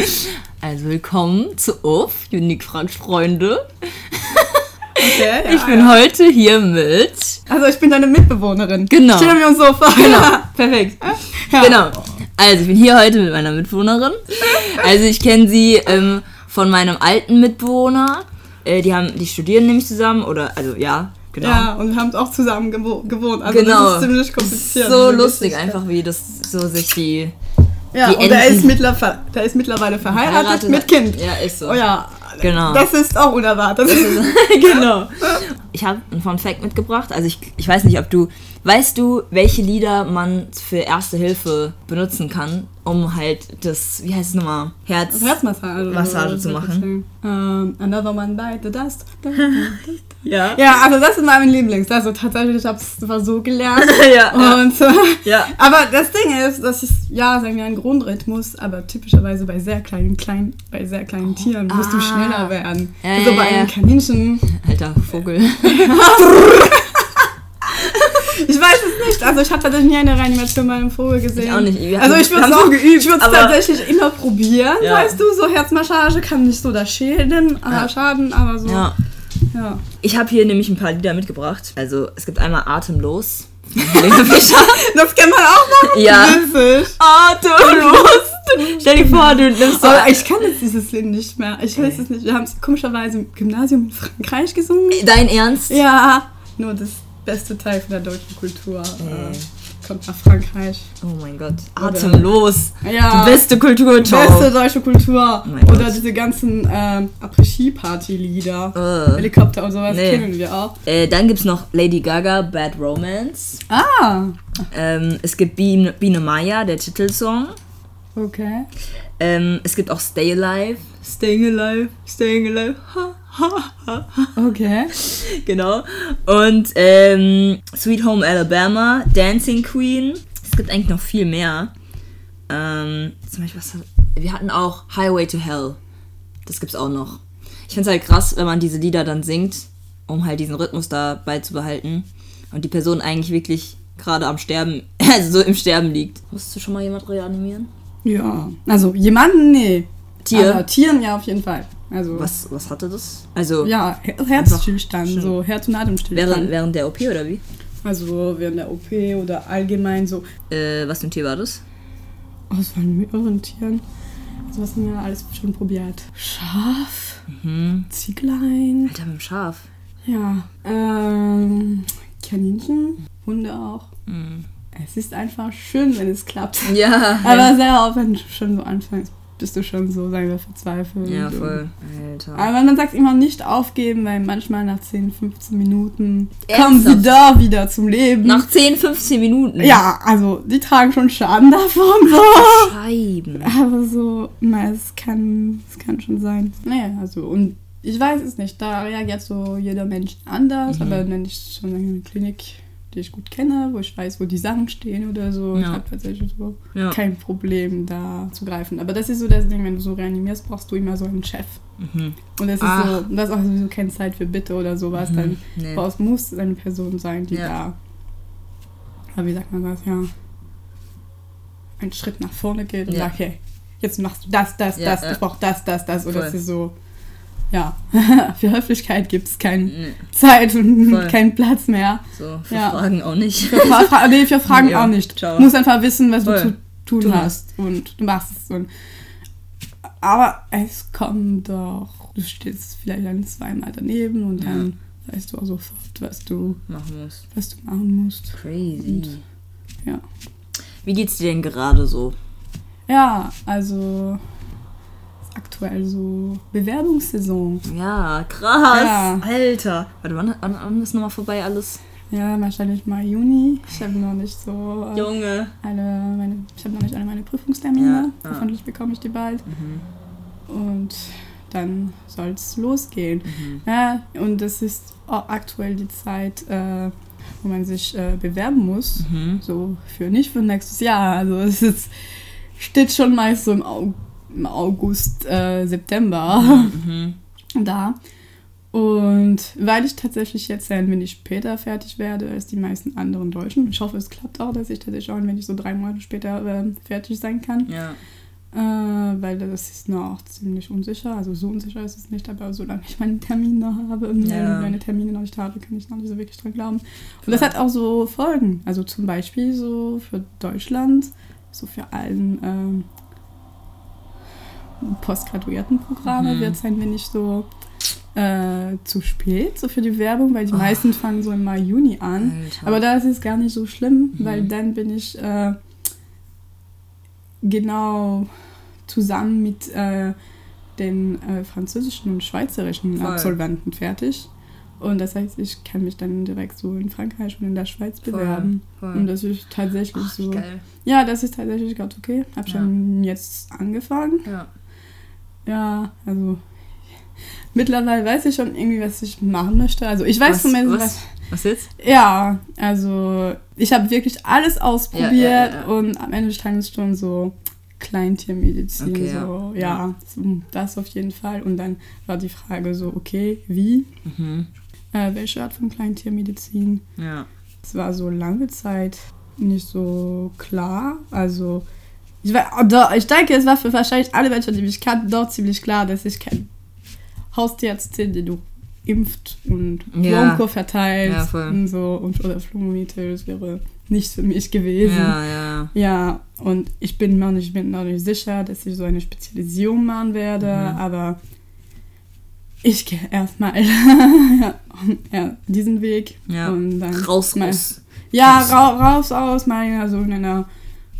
Also willkommen zu UF, Unique Frank Freunde. Okay, ja, Ich bin ja. heute hier mit. Also ich bin deine Mitbewohnerin. Genau. Stellen wir uns so vor. Genau, perfekt. Ja. Genau. Also ich bin hier heute mit meiner Mitbewohnerin. Also ich kenne sie ähm, von meinem alten Mitbewohner. Äh, die haben, die studieren nämlich zusammen oder also ja, genau. Ja, und haben auch zusammen gewo gewohnt. Also genau. das ist ziemlich kompliziert. So lustig einfach, wie das so sich die Ja, die und Enden- ist, mittlerweile, der ist mittlerweile verheiratet mit Kind. Ja, ist so. Oh ja. Genau. Das ist auch unerwartet. genau. Ich habe einen Fun Fact mitgebracht. Also ich, ich weiß nicht, ob du weißt du, welche Lieder man für Erste Hilfe benutzen kann, um halt das, wie heißt es nochmal, Herz. Herzmassage. Massage zu machen. Ähm, another one bite the dust. Ja. Ja, also das ist mein Lieblings. Also tatsächlich, ich habe es so gelernt. Ja, ja. Und, äh, Ja. Aber das Ding ist, das ist, ja, sagen wir, ein Grundrhythmus, aber typischerweise bei sehr kleinen, klein, bei sehr kleinen Tieren musst du ah. schneller werden. Ja, also ja, bei ja. einem Kaninchen, Alter Vogel. ich weiß es nicht. Also ich habe tatsächlich nie eine Reanimation bei einem Vogel gesehen. Ich auch nicht. Wir also ich würde es so auch geübt, Ich würde es tatsächlich immer probieren, Ja. weißt du, so Herzmassage kann nicht so da schäden, äh, Ja. schaden, aber so. Ja. ja. Ich habe hier nämlich ein paar Lieder mitgebracht. Also es gibt einmal Atemlos. Das kann man auch machen. Ja. Witzig. Atemlos. Stell dir vor, du nimmst so Aber ich kann jetzt dieses Lied nicht mehr. Ich weiß es nicht. Wir haben es komischerweise im Gymnasium in Frankreich gesungen. dein Ernst? Ja, nur das beste Teil von der deutschen Kultur Äh. äh, kommt nach Frankreich. Oh mein Gott. Atemlos. Ja, Die beste Kultur. Ciao. beste deutsche Kultur. Oh Oder Gott. diese ganzen ähm, Après-Ski-Party-Lieder. Äh. Helikopter und sowas Nee. kennen wir auch. Äh, dann gibt es noch Lady Gaga, Bad Romance. Ah, Ähm, es gibt Biene, Biene Maya, der Titelsong. okay. Ähm, es gibt auch Stay Alive. Staying Alive, Staying Alive. Ha. Okay. Genau. Und ähm, Sweet Home Alabama, Dancing Queen. Es gibt eigentlich noch viel mehr. Ähm, zum Beispiel, was wir hatten auch Highway to Hell. Das gibt's auch noch. Ich finde es halt krass, wenn man diese Lieder dann singt, um halt diesen Rhythmus da beizubehalten. Und die Person eigentlich wirklich gerade am Sterben, also so im Sterben liegt. Musstest du schon mal jemand reanimieren? Ja, also jemanden, nee. Tier? Aber Tieren ja auf jeden Fall. Also, Was, was hatte das? Also ja, Her- Herzstillstand, so Herz- und Atemstillstand. während, während der OP oder wie? Also während der OP oder allgemein so. Äh, was für ein Tier war das? Oh, es waren mehreren Tieren. Also was haben wir alles schon probiert? Schaf, Mhm. Zieglein, Alter, mit dem Schaf. ja, ähm, Kaninchen, Hunde auch. Mhm. Es ist einfach schön, wenn es klappt. Ja. Aber sehr oft, wenn schon so anfängst, bist du schon so, sagen wir, verzweifelt. Ja, voll. Alter. Aber man sagt immer nicht aufgeben, weil manchmal nach 10, 15 Minuten Ernsthaft? kommen sie da wieder zum Leben. Nach 10, 15 Minuten. ja, also die tragen schon Schaden davon. So. Scheiben. Aber so, na, es kann, es kann schon sein. Naja, also, und ich weiß es nicht, da reagiert so jeder Mensch anders, Mhm. aber wenn ich schon eine Klinik, die ich gut kenne, wo ich weiß, wo die Sachen stehen oder so, ich Ja. habe tatsächlich so Ja. kein Problem, da zu greifen. Aber das ist so das Ding, wenn du so reanimierst, brauchst du immer so einen Chef. Mhm. Und das ist Ah. so, das ist auch sowieso keine Zeit für Bitte oder sowas, dann Nee. brauchst, muss eine Person sein, die Ja. da, aber wie sagt man das, ja, einen Schritt nach vorne geht und sagt, hey, jetzt machst du das, das, das, ich brauch das, das, das. Und das Voll. ist so, ja, für Höflichkeit gibt es keine Nee. Zeit und Voll. keinen Platz mehr. So, für Ja. Fragen auch nicht. Für, Fra Fra nee, für Fragen Ja, auch nicht. ciao. Du musst einfach wissen, was Voll. du zu tun Tun hast. Und du machst es. Und, aber es kommt doch, du stehst vielleicht dann zweimal daneben und Ja. dann weißt du auch sofort, was du, Machen muss. was du machen musst. Crazy. Ja. Wie geht's dir denn gerade so? Ja, also aktuell so Bewerbungssaison. Ja, krass. Ja. Alter. Warte, wann, wann, wann ist nochmal vorbei alles? Ja, wahrscheinlich mal Juni. Ich habe noch nicht so äh, Junge. alle meine, ich habe noch nicht alle meine Prüfungstermine. Ja, ja. Hoffentlich bekomme ich die bald. Mhm. Und dann soll es losgehen. Mhm. Ja, und das ist auch aktuell die Zeit, äh, wo man sich äh, bewerben muss. Mhm. So für nicht für nächstes Jahr. Also es ist, steht schon meist so im, Au im August, äh, September Mhm. da. Und weil ich tatsächlich jetzt ein wenig später fertig werde als die meisten anderen Deutschen, ich hoffe, es klappt auch, dass ich tatsächlich auch ein wenig so drei Monate später äh, fertig sein kann. Ja. äh, weil das ist noch ziemlich unsicher. Also so unsicher ist es nicht, aber solange ich meinen Termin noch habe und Ja. meine Termine noch nicht habe, kann ich noch nicht so wirklich dran glauben. Und das hat auch so Folgen. Also zum Beispiel so für Deutschland, so für allen ähm, Postgraduiertenprogramme Mhm. wird es ein wenig so äh, zu spät, so für die Werbung, weil die meisten fangen so im Mai, Juni an. Alter. Aber da ist es gar nicht so schlimm, Mhm. weil dann bin ich äh, genau zusammen mit äh, den äh, französischen und schweizerischen Voll. Absolventen fertig. Und das heißt, ich kann mich dann direkt so in Frankreich und in der Schweiz Voll, bewerben. voll. Und das ist tatsächlich Ach, so. geil. Ja, das ist tatsächlich ganz okay. Hab Ja. schon jetzt angefangen. Ja. Ja, also mittlerweile weiß ich schon irgendwie, was ich machen möchte. Also ich weiß Was- zumindest, was? was Was jetzt? ja, also ich habe wirklich alles ausprobiert Ja, ja, ja. und am Ende des Tages schon so Kleintiermedizin, Okay, so, ja. das auf jeden Fall. Und dann war die Frage so, okay, wie? Mhm. Äh, welche Art von Kleintiermedizin? Ja. Es war so lange Zeit nicht so klar. Also, ich, war, ich denke, es war für wahrscheinlich alle Menschen, die mich kannten, doch ziemlich klar, dass ich kein Haustierärztin, die du impft und Ja. Bronco verteilt Ja, und so und oder Flumomite, das wäre nicht für mich gewesen. Ja, ja. Ja, und ich bin mir noch nicht, bin noch nicht sicher, dass ich so eine Spezialisierung machen werde, Mhm. aber ich gehe erstmal ja, diesen Weg Ja. und dann Raus, mal- raus. ja, ra raus aus meiner, in einer,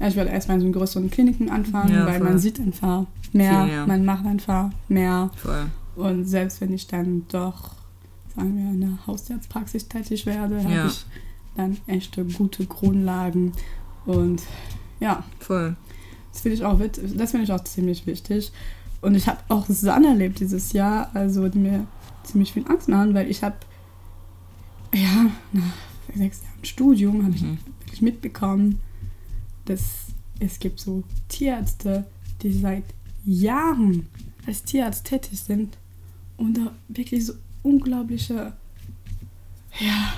ja, ich werde erstmal in so größeren Kliniken anfangen, Ja, weil voll. man sieht einfach mehr, Viel mehr. man macht einfach mehr Voll. und selbst wenn ich dann doch, sagen wir, in der Hausarztpraxis tätig werde, habe ich dann echte gute Grundlagen und ja, Voll. das finde ich auch wit- das finde ich auch ziemlich wichtig. Und ich habe auch Sachen erlebt dieses Jahr, also die mir ziemlich viel Angst machen, weil ich habe ja nach sechs Jahren Studium habe ich Mhm. wirklich mitbekommen, dass es gibt so Tierärzte, die seit Jahren als Tierarzt tätig sind und da wirklich so unglaubliche ja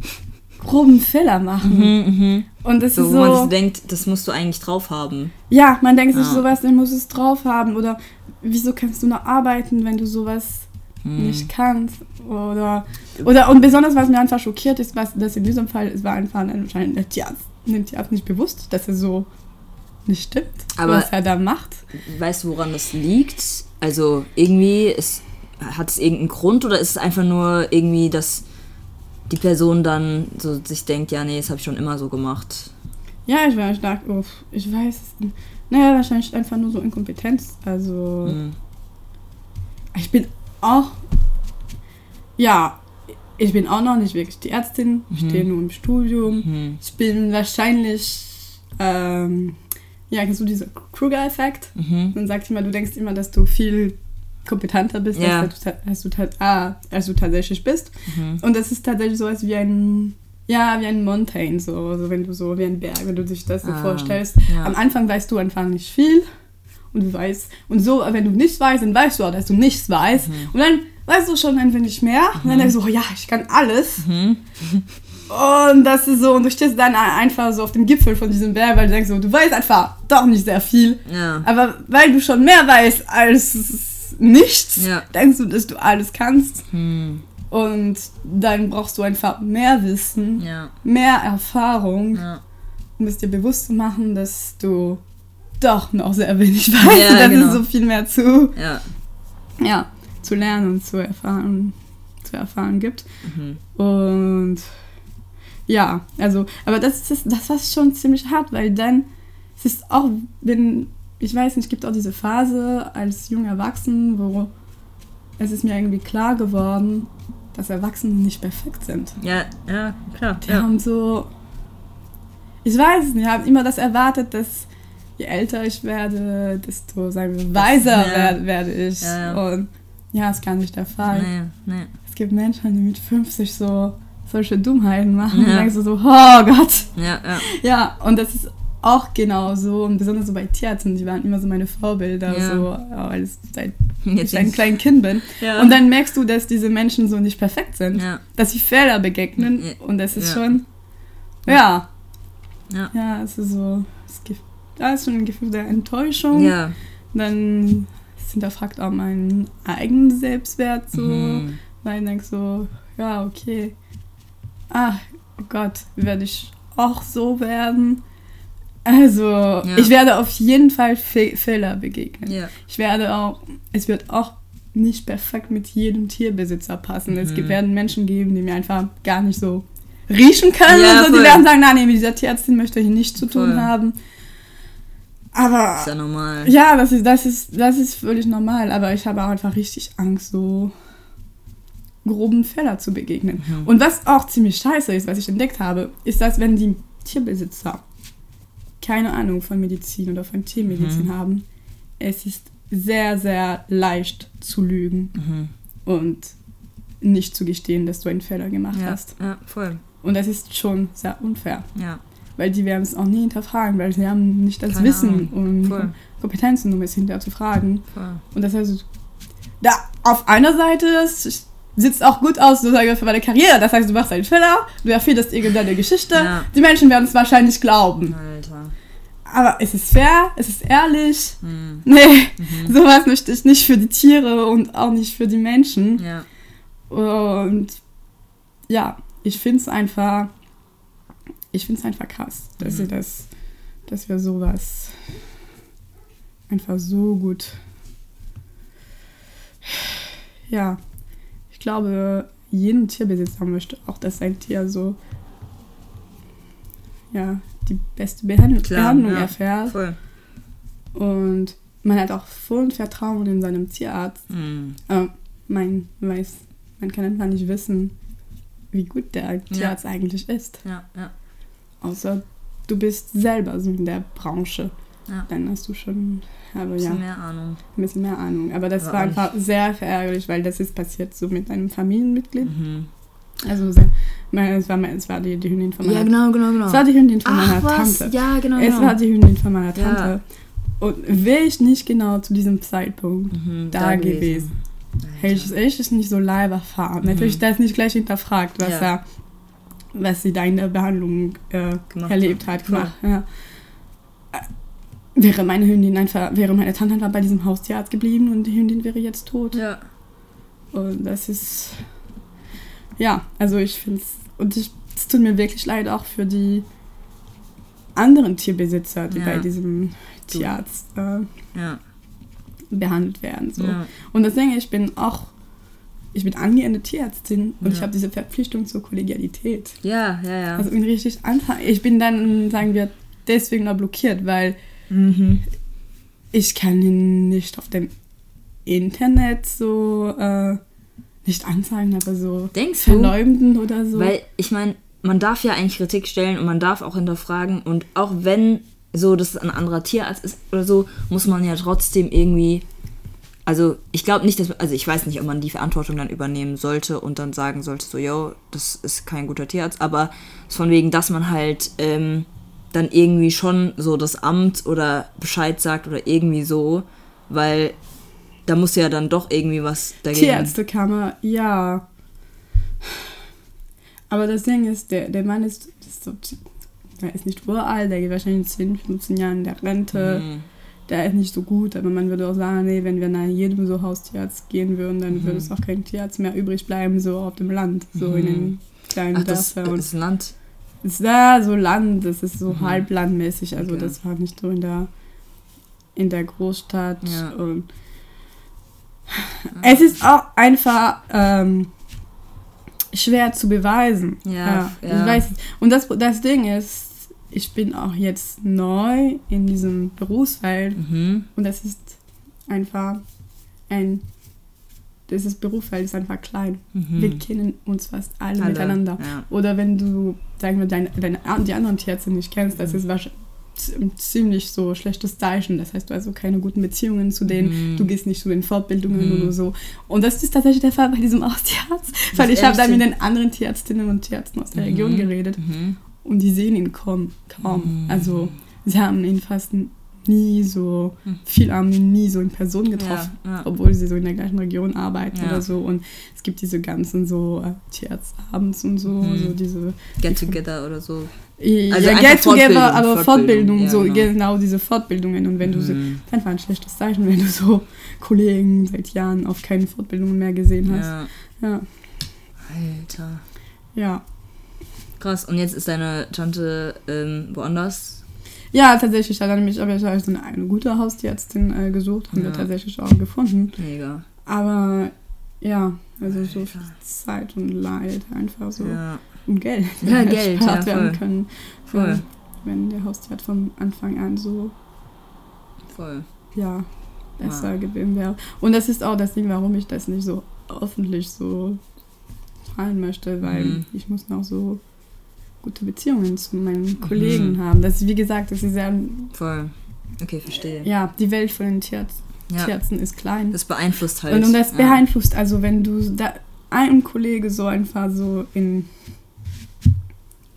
groben Fehler machen. Mhm, mhm. Und das So, ist wo man so denkt, das musst du eigentlich drauf haben. ja, man denkt sich Ja. sowas, dann muss es drauf haben. Oder wieso kannst du noch arbeiten, wenn du sowas Hm. nicht kannst? Oder, oder und besonders, was mir einfach schockiert ist, was das in diesem Fall, es war einfach anscheinend der Tierarzt, dem Tierarzt nicht bewusst, dass er so nicht stimmt, Aber- was er da macht. Weißt du, woran das liegt? Also irgendwie ist, hat es irgendeinen Grund oder ist es einfach nur irgendwie, dass die Person dann so sich denkt, ja, nee, das habe ich schon immer so gemacht. Ja, ich war stark, oh, ich weiß es nicht. Naja, wahrscheinlich einfach nur so Inkompetenz. Also, Hm. ich bin auch, ja, ich bin auch noch nicht wirklich die Ärztin. Ich Mhm. stehe nur im Studium. Mhm. Ich bin wahrscheinlich, ähm, ja, kennst du diesen Kruger-Effekt? Mhm. Dann sagt immer, du denkst immer, dass du viel kompetenter bist, Ja. als, du, als, du, ah, als du tatsächlich bist. Mhm. Und das ist tatsächlich sowas wie ein, ja, wie ein Mountain, so, so wenn du so, wie ein Berg, wenn du dich das so Ah, vorstellst. ja. Am Anfang weißt du einfach nicht viel und du weißt, und so, wenn du nichts weißt, dann weißt du auch, dass du nichts weißt. Mhm. Und dann weißt du schon ein wenig mehr und dann denkst du, oh ja, ich kann alles. Mhm. Und das ist so, und du stehst dann einfach so auf dem Gipfel von diesem Berg, weil du denkst so, du weißt einfach doch nicht sehr viel. Ja. Aber weil du schon mehr weißt als nichts, Ja. denkst du, dass du alles kannst. Hm. Und dann brauchst du einfach mehr Wissen, Ja. mehr Erfahrung, um es dir bewusst zu machen, dass du doch noch sehr wenig weißt Ja, und dass genau. es so viel mehr zu, Ja. ja, zu lernen und zu erfahren, zu erfahren gibt. Mhm. Und ja, also, aber das ist das war schon ziemlich hart, weil dann es ist auch, wenn, ich weiß nicht, es gibt auch diese Phase als junger Erwachsenen, wo es ist mir irgendwie klar geworden, dass Erwachsene nicht perfekt sind. Ja, ja, klar. Die Ja. haben so, ich weiß nicht, haben immer das erwartet, dass je älter ich werde, desto, sagen wir, weiser ja. werde, werde ich. Ja. Und ja, ist gar nicht der Fall. Nee, nee. Es gibt Menschen, die mit 50 so solche Dummheiten machen. Und Ja. denkst du so, oh Gott. Ja, ja. Ja, und das ist auch genau so. Und besonders so bei Tierärzten, die waren immer so meine Vorbilder, Ja. so, weil ich seit Jetzt ich ein kleines Kind bin. Ja. Und dann merkst du, dass diese Menschen so nicht perfekt sind. Ja. Dass sie Fehler begegnen. Und das ist schon, ja. Ja. Ja, es ist so, es gibt da ist schon ein Gefühl der Enttäuschung. Ja. Dann hinterfragt auch meinen eigenen Selbstwert so, Mhm. weil ich denke so, ja, okay. Ah, oh Gott, werde ich auch so werden? Also, ich werde auf jeden Fall Fe Fehler begegnen. Ja. Ich werde auch, es wird auch nicht perfekt mit jedem Tierbesitzer passen. Es Mhm. werden Menschen geben, die mir einfach gar nicht so riechen können. Ja, und so. Die werden sagen, nein, nee, mit dieser Tierärztin möchte ich nichts zu tun Voll. haben. Aber Ist ja normal. ja, das ist, das ist, das ist völlig normal, aber ich habe auch einfach richtig Angst, so groben Fehler zu begegnen. Mhm. Und was auch ziemlich scheiße ist, was ich entdeckt habe, ist, dass wenn die Tierbesitzer keine Ahnung von Medizin oder von Tiermedizin Mhm. haben, es ist sehr, sehr leicht zu lügen Mhm. und nicht zu gestehen, dass du einen Fehler gemacht Ja. hast. ja, voll. Und das ist schon sehr unfair, Ja. Weil die werden es auch nie hinterfragen, weil sie haben nicht das Keine Wissen Ahnung. und Voll. Kompetenzen, um es hinterher zu fragen. voll. Und das heißt, da auf einer Seite es sitzt auch gut aus, sozusagen für deine Karriere. Das heißt, du machst einen Fehler, du erfindest irgendeine Geschichte. Ja. Die Menschen werden es wahrscheinlich glauben. Alter. Aber es ist fair, es ist ehrlich. Mhm. Nee, sowas möchte ich nicht für die Tiere und auch nicht für die Menschen. Ja. Und ja, ich finde es einfach, ich finde es einfach krass, dass Mhm. wir das, dass wir sowas einfach so gut, ja, ich glaube, jeden Tierbesitzer möchte auch, dass sein Tier so, ja, die beste Behandlung, Klar, Behandlung ja. erfährt. Voll. Und man hat auch vollen Vertrauen in seinem Tierarzt. Mhm. Aber man weiß, man kann einfach nicht wissen, wie gut der Tierarzt eigentlich ist. Ja, ja. Außer du bist selber so in der Branche. Ja. Dann hast du schon aber ja, Bisschen ein mehr Ahnung. bisschen mehr Ahnung. Aber das Aber war einfach sehr verärgerlich, weil das ist passiert so mit einem Familienmitglied. Mhm. Also sehr, es war, es war die, die Hündin von meiner Ja, genau, genau, genau. Es war die Hündin von Ach, meiner was? Tante. Ja, genau, Es genau. war die Hündin von meiner Ja. Tante. Und wäre ich nicht genau zu diesem Zeitpunkt Mhm, da gewesen, hätte ich, hätte ich es nicht so live erfahren. Mhm. Natürlich das nicht gleich hinterfragt, was Ja. er, was sie da in der Behandlung äh, erlebt hat. gemacht. Ja. Äh, Wäre meine Hündin einfach, wäre meine Tante einfach bei diesem Haustierarzt geblieben und die Hündin wäre jetzt tot. Ja. Und das ist, ja, also ich finde es, und es tut mir wirklich leid auch für die anderen Tierbesitzer, die Ja. bei diesem Tierarzt äh, Ja. behandelt werden. So. Ja. Und deswegen, ich bin auch, ich bin angehende Tierärztin und ich Ja. habe diese Verpflichtung zur Kollegialität. Ja, ja, ja. Also bin richtig anfangen. Ich bin dann, sagen wir, deswegen noch blockiert, weil mhm. ich kann ihn nicht auf dem Internet so äh, nicht anzeigen, aber so Denkst du? verleumden oder so. Weil ich meine, man darf ja eigentlich Kritik stellen und man darf auch hinterfragen und auch wenn so, dass es ein anderer Tierarzt ist oder so, muss man ja trotzdem irgendwie. Also ich glaube nicht, dass also ich weiß nicht, ob man die Verantwortung dann übernehmen sollte und dann sagen sollte, so, yo, das ist kein guter Tierarzt, aber von wegen, dass man halt ähm, dann irgendwie schon so das Amt oder Bescheid sagt oder irgendwie so, weil da muss ja dann doch irgendwie was dagegen. Tierärztekammer, ja. Aber das Ding ist, der, der Mann ist, ist so, der ist nicht uralt, der geht wahrscheinlich in 10, 15 Jahren in der Rente. Mhm. Der ist nicht so gut, aber man würde auch sagen, nee, wenn wir nach jedem so Haustierarzt gehen würden, dann Mhm. würde es auch kein Tierarzt mehr übrig bleiben, so auf dem Land, so in den kleinen Ach, das Dörfern. Und ist Land. es ist da so Land, das ist so Mhm. halblandmäßig, also Okay. das war nicht so in der, in der Großstadt. Ja. Und es ist auch einfach ähm, schwer zu beweisen. Ja, Ich ja. weiß. es. Und das, das Ding ist, ich bin auch jetzt neu in diesem Berufsfeld Mhm. und das ist einfach ein. Dieses Berufsfeld ist einfach klein. Mhm. Wir kennen uns fast alle, Alle, miteinander. ja. Oder wenn du, sagen wir, deine, deine, die anderen Tierärzte nicht kennst, das ist wahrscheinlich ein ziemlich so schlechtes Zeichen. Das heißt, du hast so keine guten Beziehungen zu denen, Mhm. du gehst nicht zu den Fortbildungen Mhm. oder so. Und das ist tatsächlich der Fall bei diesem Haustierarzt, weil ich habe dann mit den anderen Tierärztinnen und Tierärzten aus der Mhm. Region geredet Mhm. Und die sehen ihn kaum. kaum. Mhm. Also sie haben ihn fast nie so, viele haben ihn nie so in Person getroffen, Ja, ja. obwohl sie so in der gleichen Region arbeiten Ja. oder so. Und es gibt diese ganzen so äh, Tierarztabends und so, Mhm. so diese Get Together oder so. ja, Also einfach Get Together, aber Fortbildung, Fortbildung, ja, so genau. genau. diese Fortbildungen. Und wenn du so, Mhm. ist einfach ein schlechtes Zeichen, wenn du so Kollegen seit Jahren auf keine Fortbildungen mehr gesehen hast. Ja. Ja, Alter. ja. Krass. Und jetzt ist deine Tante ähm, woanders? Ja, tatsächlich hat er nämlich, aber ich habe so eine, gute Haustierärztin äh, gesucht, haben wir Ja. tatsächlich auch gefunden. Mega. Aber ja, also so viel Zeit und Leid einfach so Ja. und Geld, Ja, Geld, ja, werden voll. können, Voll. Ja, wenn der Haustierarzt von Anfang an so Voll. ja besser Wow. gewesen wäre. Und das ist auch das Ding, warum ich das nicht so öffentlich so teilen möchte, weil Mhm. ich muss noch so gute Beziehungen zu meinen Mhm. Kollegen haben. Das wie gesagt, das ist ja, Voll. Okay, verstehe. ja die Welt von den Tierärz Ja. Ist klein. Das beeinflusst halt. und, und das ja. beeinflusst, also wenn du da ein Kollege so einfach so in,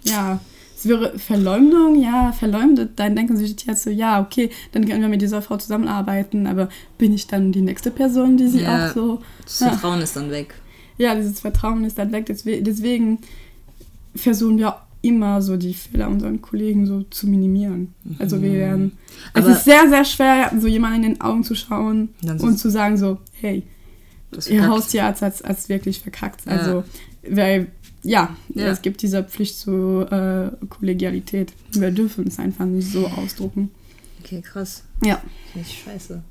ja, es wäre Verleumdung, ja, verleumdet, dann denken sich die Tierärzte, ja, okay, dann können wir mit dieser Frau zusammenarbeiten, aber bin ich dann die nächste Person, die sie Ja. auch so, Das Ja. Vertrauen ist dann weg. ja, dieses Vertrauen ist dann weg, deswegen versuchen wir immer so die Fehler unseren Kollegen so zu minimieren. Also wir werden, es Aber- ist sehr, sehr schwer, so jemanden in den Augen zu schauen und zu sagen so, hey, Ihr. Haustierarzt hat es wirklich verkackt. Ja. Also, weil, ja, Ja. es gibt diese Pflicht zur äh, Kollegialität. Wir dürfen es einfach nicht so ausdrucken. Okay, krass. Ja. Finde ich scheiße.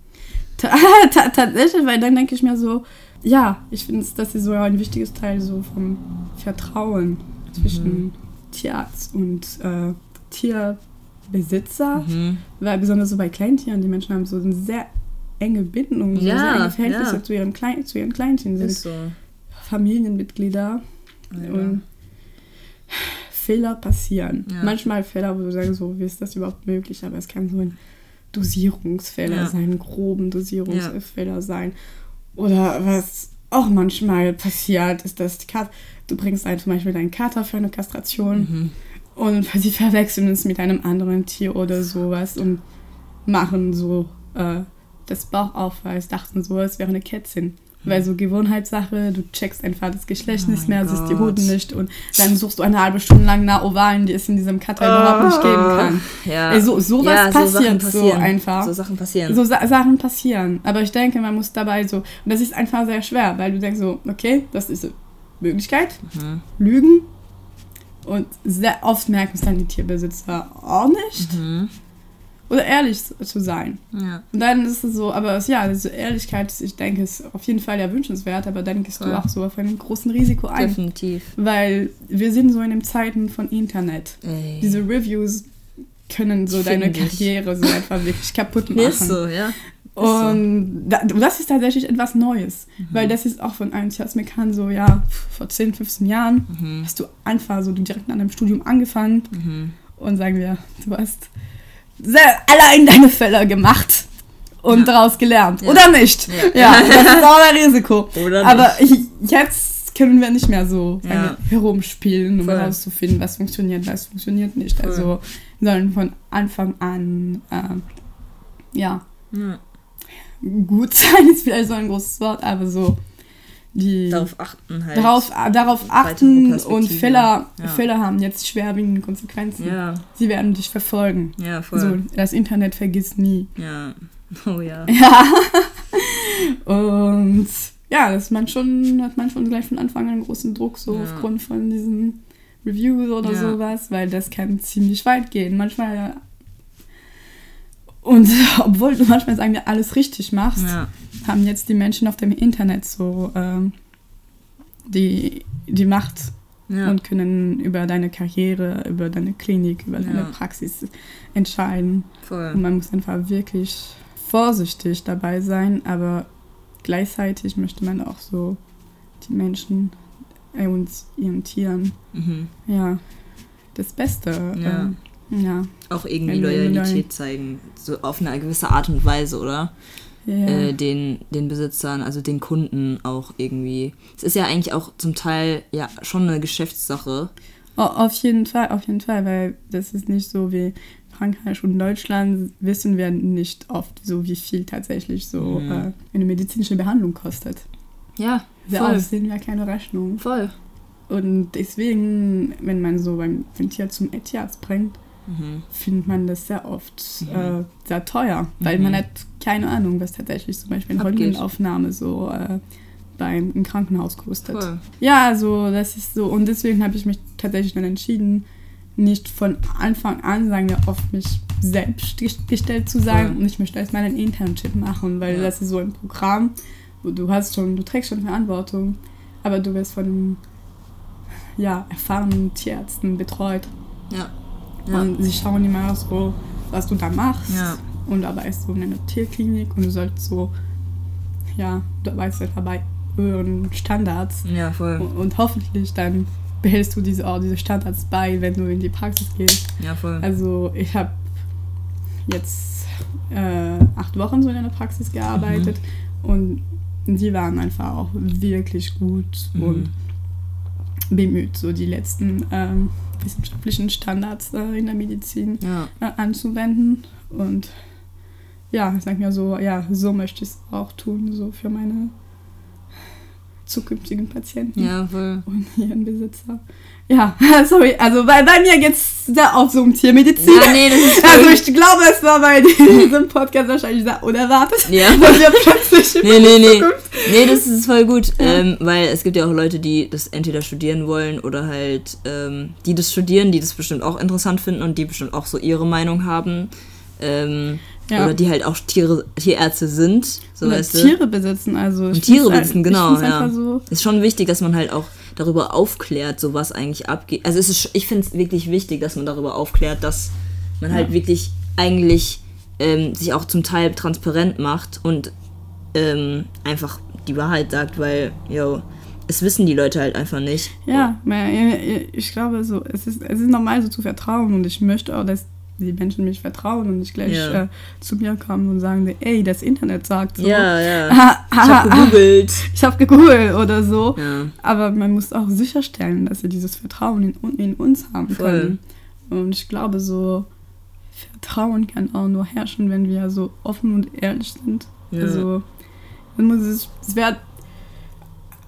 Ta ta tatsächlich, weil dann denke ich mir so, ja, ich finde, das ist so ein wichtiges Teil so vom Vertrauen zwischen Mhm. Tierarzt und äh, Tierbesitzer. Mhm. Weil besonders so bei Kleintieren, die Menschen haben so eine sehr enge Bindung, so Ja, sehr enge Verhältnisse ja. zu, ihren Klein zu ihren Kleintieren. Sind so. Familienmitglieder. Ja. Und Fehler passieren. Manchmal Fehler, wo du sagst, so, wie ist das überhaupt möglich? Aber es kann so ein Dosierungsfehler sein, groben Dosierungsfehler sein. Oder was auch manchmal passiert, ist, dass die Kat du bringst einen, zum Beispiel deinen Kater für eine Kastration Mhm. und sie verwechseln es mit einem anderen Tier oder sowas und machen so äh, das Bauchaufweis, dachten so, es wäre eine Kätzin. Weil so Gewohnheitssache, du checkst einfach das Geschlecht Oh nicht mehr, siehst die. Hoden nicht und dann suchst du eine halbe Stunde lang nach Ovalen, die es in diesem Cutter überhaupt nicht geben kann. Ja. Ey, so, sowas Ja, so passiert so einfach. So Sachen passieren. So Sa Sachen passieren. Aber ich denke, man muss dabei so, und das ist einfach sehr schwer, weil du denkst so, okay, das ist eine Möglichkeit, Mhm. Lügen. Und sehr oft merken es dann die Tierbesitzer auch nicht. Mhm. Oder ehrlich zu- sein. Ja. Und dann ist es so, aber es- ja, diese Ehrlichkeit, ich denke, ist auf jeden Fall ja wünschenswert, aber dann gehst Voll. du auch so auf einen großen Risiko ein. Definitiv. Weil wir sind so in den Zeiten von Internet. Ey. Diese Reviews können so Finden deine dich. Karriere so einfach wirklich kaputt machen. Ist so, ja. Und da, das ist tatsächlich etwas Neues, Mhm. weil das ist auch von einem bekannt, so ja, vor 10, 15 Jahren Mhm. hast du einfach so direkt an deinem Studium angefangen Mhm. und sagen wir, du hast allein deine Fälle gemacht und Ja. daraus gelernt. Ja. Oder nicht. Ja. Ja, das ist auch ein Risiko. Oder Aber ich, jetzt können wir nicht mehr so Ja. herumspielen, um Voll. herauszufinden, was funktioniert, was funktioniert nicht. Voll. Also, sondern von Anfang an, ja, Ja. gut sein ist vielleicht so ein großes Wort, aber so die Darauf achten halt. darauf, äh, darauf achten und Fehler, Ja. Fehler haben jetzt schwerwiegende Konsequenzen. Ja, Sie werden dich verfolgen. ja, voll. So, das Internet vergisst nie. Ja. Oh ja. Ja. und ja, das man schon, hat man schon gleich von Anfang an einen großen Druck, so Ja. aufgrund von diesen Reviews oder Ja. sowas, weil das kann ziemlich weit gehen. Manchmal und obwohl du manchmal sagen wir alles richtig machst, Ja. haben jetzt die Menschen auf dem Internet so ähm, die, die Macht Ja. und können über deine Karriere, über deine Klinik, über deine Ja. Praxis entscheiden. Und Voll. man muss einfach wirklich vorsichtig dabei sein, aber gleichzeitig möchte man auch so die Menschen äh, und ihren Tieren, Mhm. ja, das Beste. Ähm, ja. Auch irgendwie wir Loyalität loyal- zeigen. So auf eine gewisse Art und Weise, oder? ja. Äh, den, den Besitzern, also den Kunden auch irgendwie. Es ist ja eigentlich auch zum Teil ja schon eine Geschäftssache. Oh, auf jeden Fall, auf jeden Fall, weil das ist nicht so wie, Frankreich und Deutschland wissen wir nicht oft so, wie viel tatsächlich so Mhm. äh, eine medizinische Behandlung kostet. Ja, Sehr voll. sehen wir keine Rechnung. Voll. Und deswegen, wenn man so beim den Tier zum Tierarzt bringt, Mhm. findet man das sehr oft Mhm. äh, sehr teuer, weil Mhm. man hat keine Ahnung, was tatsächlich zum Beispiel eine Abgeht. Röntgenaufnahme so äh, beim im Krankenhaus kostet. Voll. Ja, also das ist so und deswegen habe ich mich tatsächlich dann entschieden, nicht von Anfang an, sagen wir oft, mich selbst gest- gestellt zu sein Voll. und ich möchte erstmal einen Internship machen, weil Ja. das ist so ein Programm, wo du hast schon, du trägst schon Verantwortung, aber du wirst von ja, erfahrenen Tierärzten betreut Ja. Ja. und sie schauen immer so, was du da machst. Ja. Und dabei ist so in einer Tierklinik und du sollst so, ja, du arbeitest halt dabei höheren Standards. ja, voll. Und, und hoffentlich dann behältst du diese, auch diese Standards bei, wenn du in die Praxis gehst. Ja, voll. Also ich habe jetzt äh, acht Wochen so in einer Praxis gearbeitet und die waren einfach auch wirklich gut Mhm. und bemüht, so die letzten ähm, wissenschaftlichen Standards äh, in der Medizin Ja. äh, anzuwenden. Und ja, ich sag mir so, ja, so möchte ich es auch tun, so für meine zukünftigen Patienten Ja, voll. und ihren Besitzer. Ja, sorry, also bei, bei mir geht es da auch so um Tiermedizin. Ja, nee, das ist Also ich glaube, es war bei diesem Podcast wahrscheinlich sehr unerwartet. Ja. Dass wir plötzlich Nee, nee, nee. Nee, das ist voll gut, ähm, weil es gibt ja auch Leute, die das entweder studieren wollen oder halt, ähm, die das studieren, die das bestimmt auch interessant finden und die bestimmt auch so ihre Meinung haben. Ähm, Ja. Oder die halt auch Tiere, Tierärzte sind, so Oder weißt. Tiere besitzen, also. Und Tiere besitzen, halt- genau, ja. so, Ist schon wichtig, dass man halt auch darüber aufklärt, so was eigentlich abgeht. Also es ist, ich finde es wirklich wichtig, dass man darüber aufklärt, dass man halt Ja. wirklich eigentlich ähm, sich auch zum Teil transparent macht und ähm, einfach die Wahrheit sagt, weil, yo, es wissen die Leute halt einfach nicht. Ja, ich glaube so, es ist, es ist normal so zu vertrauen und ich möchte auch, dass die Menschen mich vertrauen und nicht gleich Ja. äh, zu mir kommen und sagen, ey, das Internet sagt so. Ja, ja. Ich habe gegoogelt. Ich habe gegoogelt oder so. Ja, Aber man muss auch sicherstellen, dass sie dieses Vertrauen in, in uns haben Voll. können. Und ich glaube, so Vertrauen kann auch nur herrschen, wenn wir so offen und ehrlich sind. Ja. Also, man muss es, es wäre,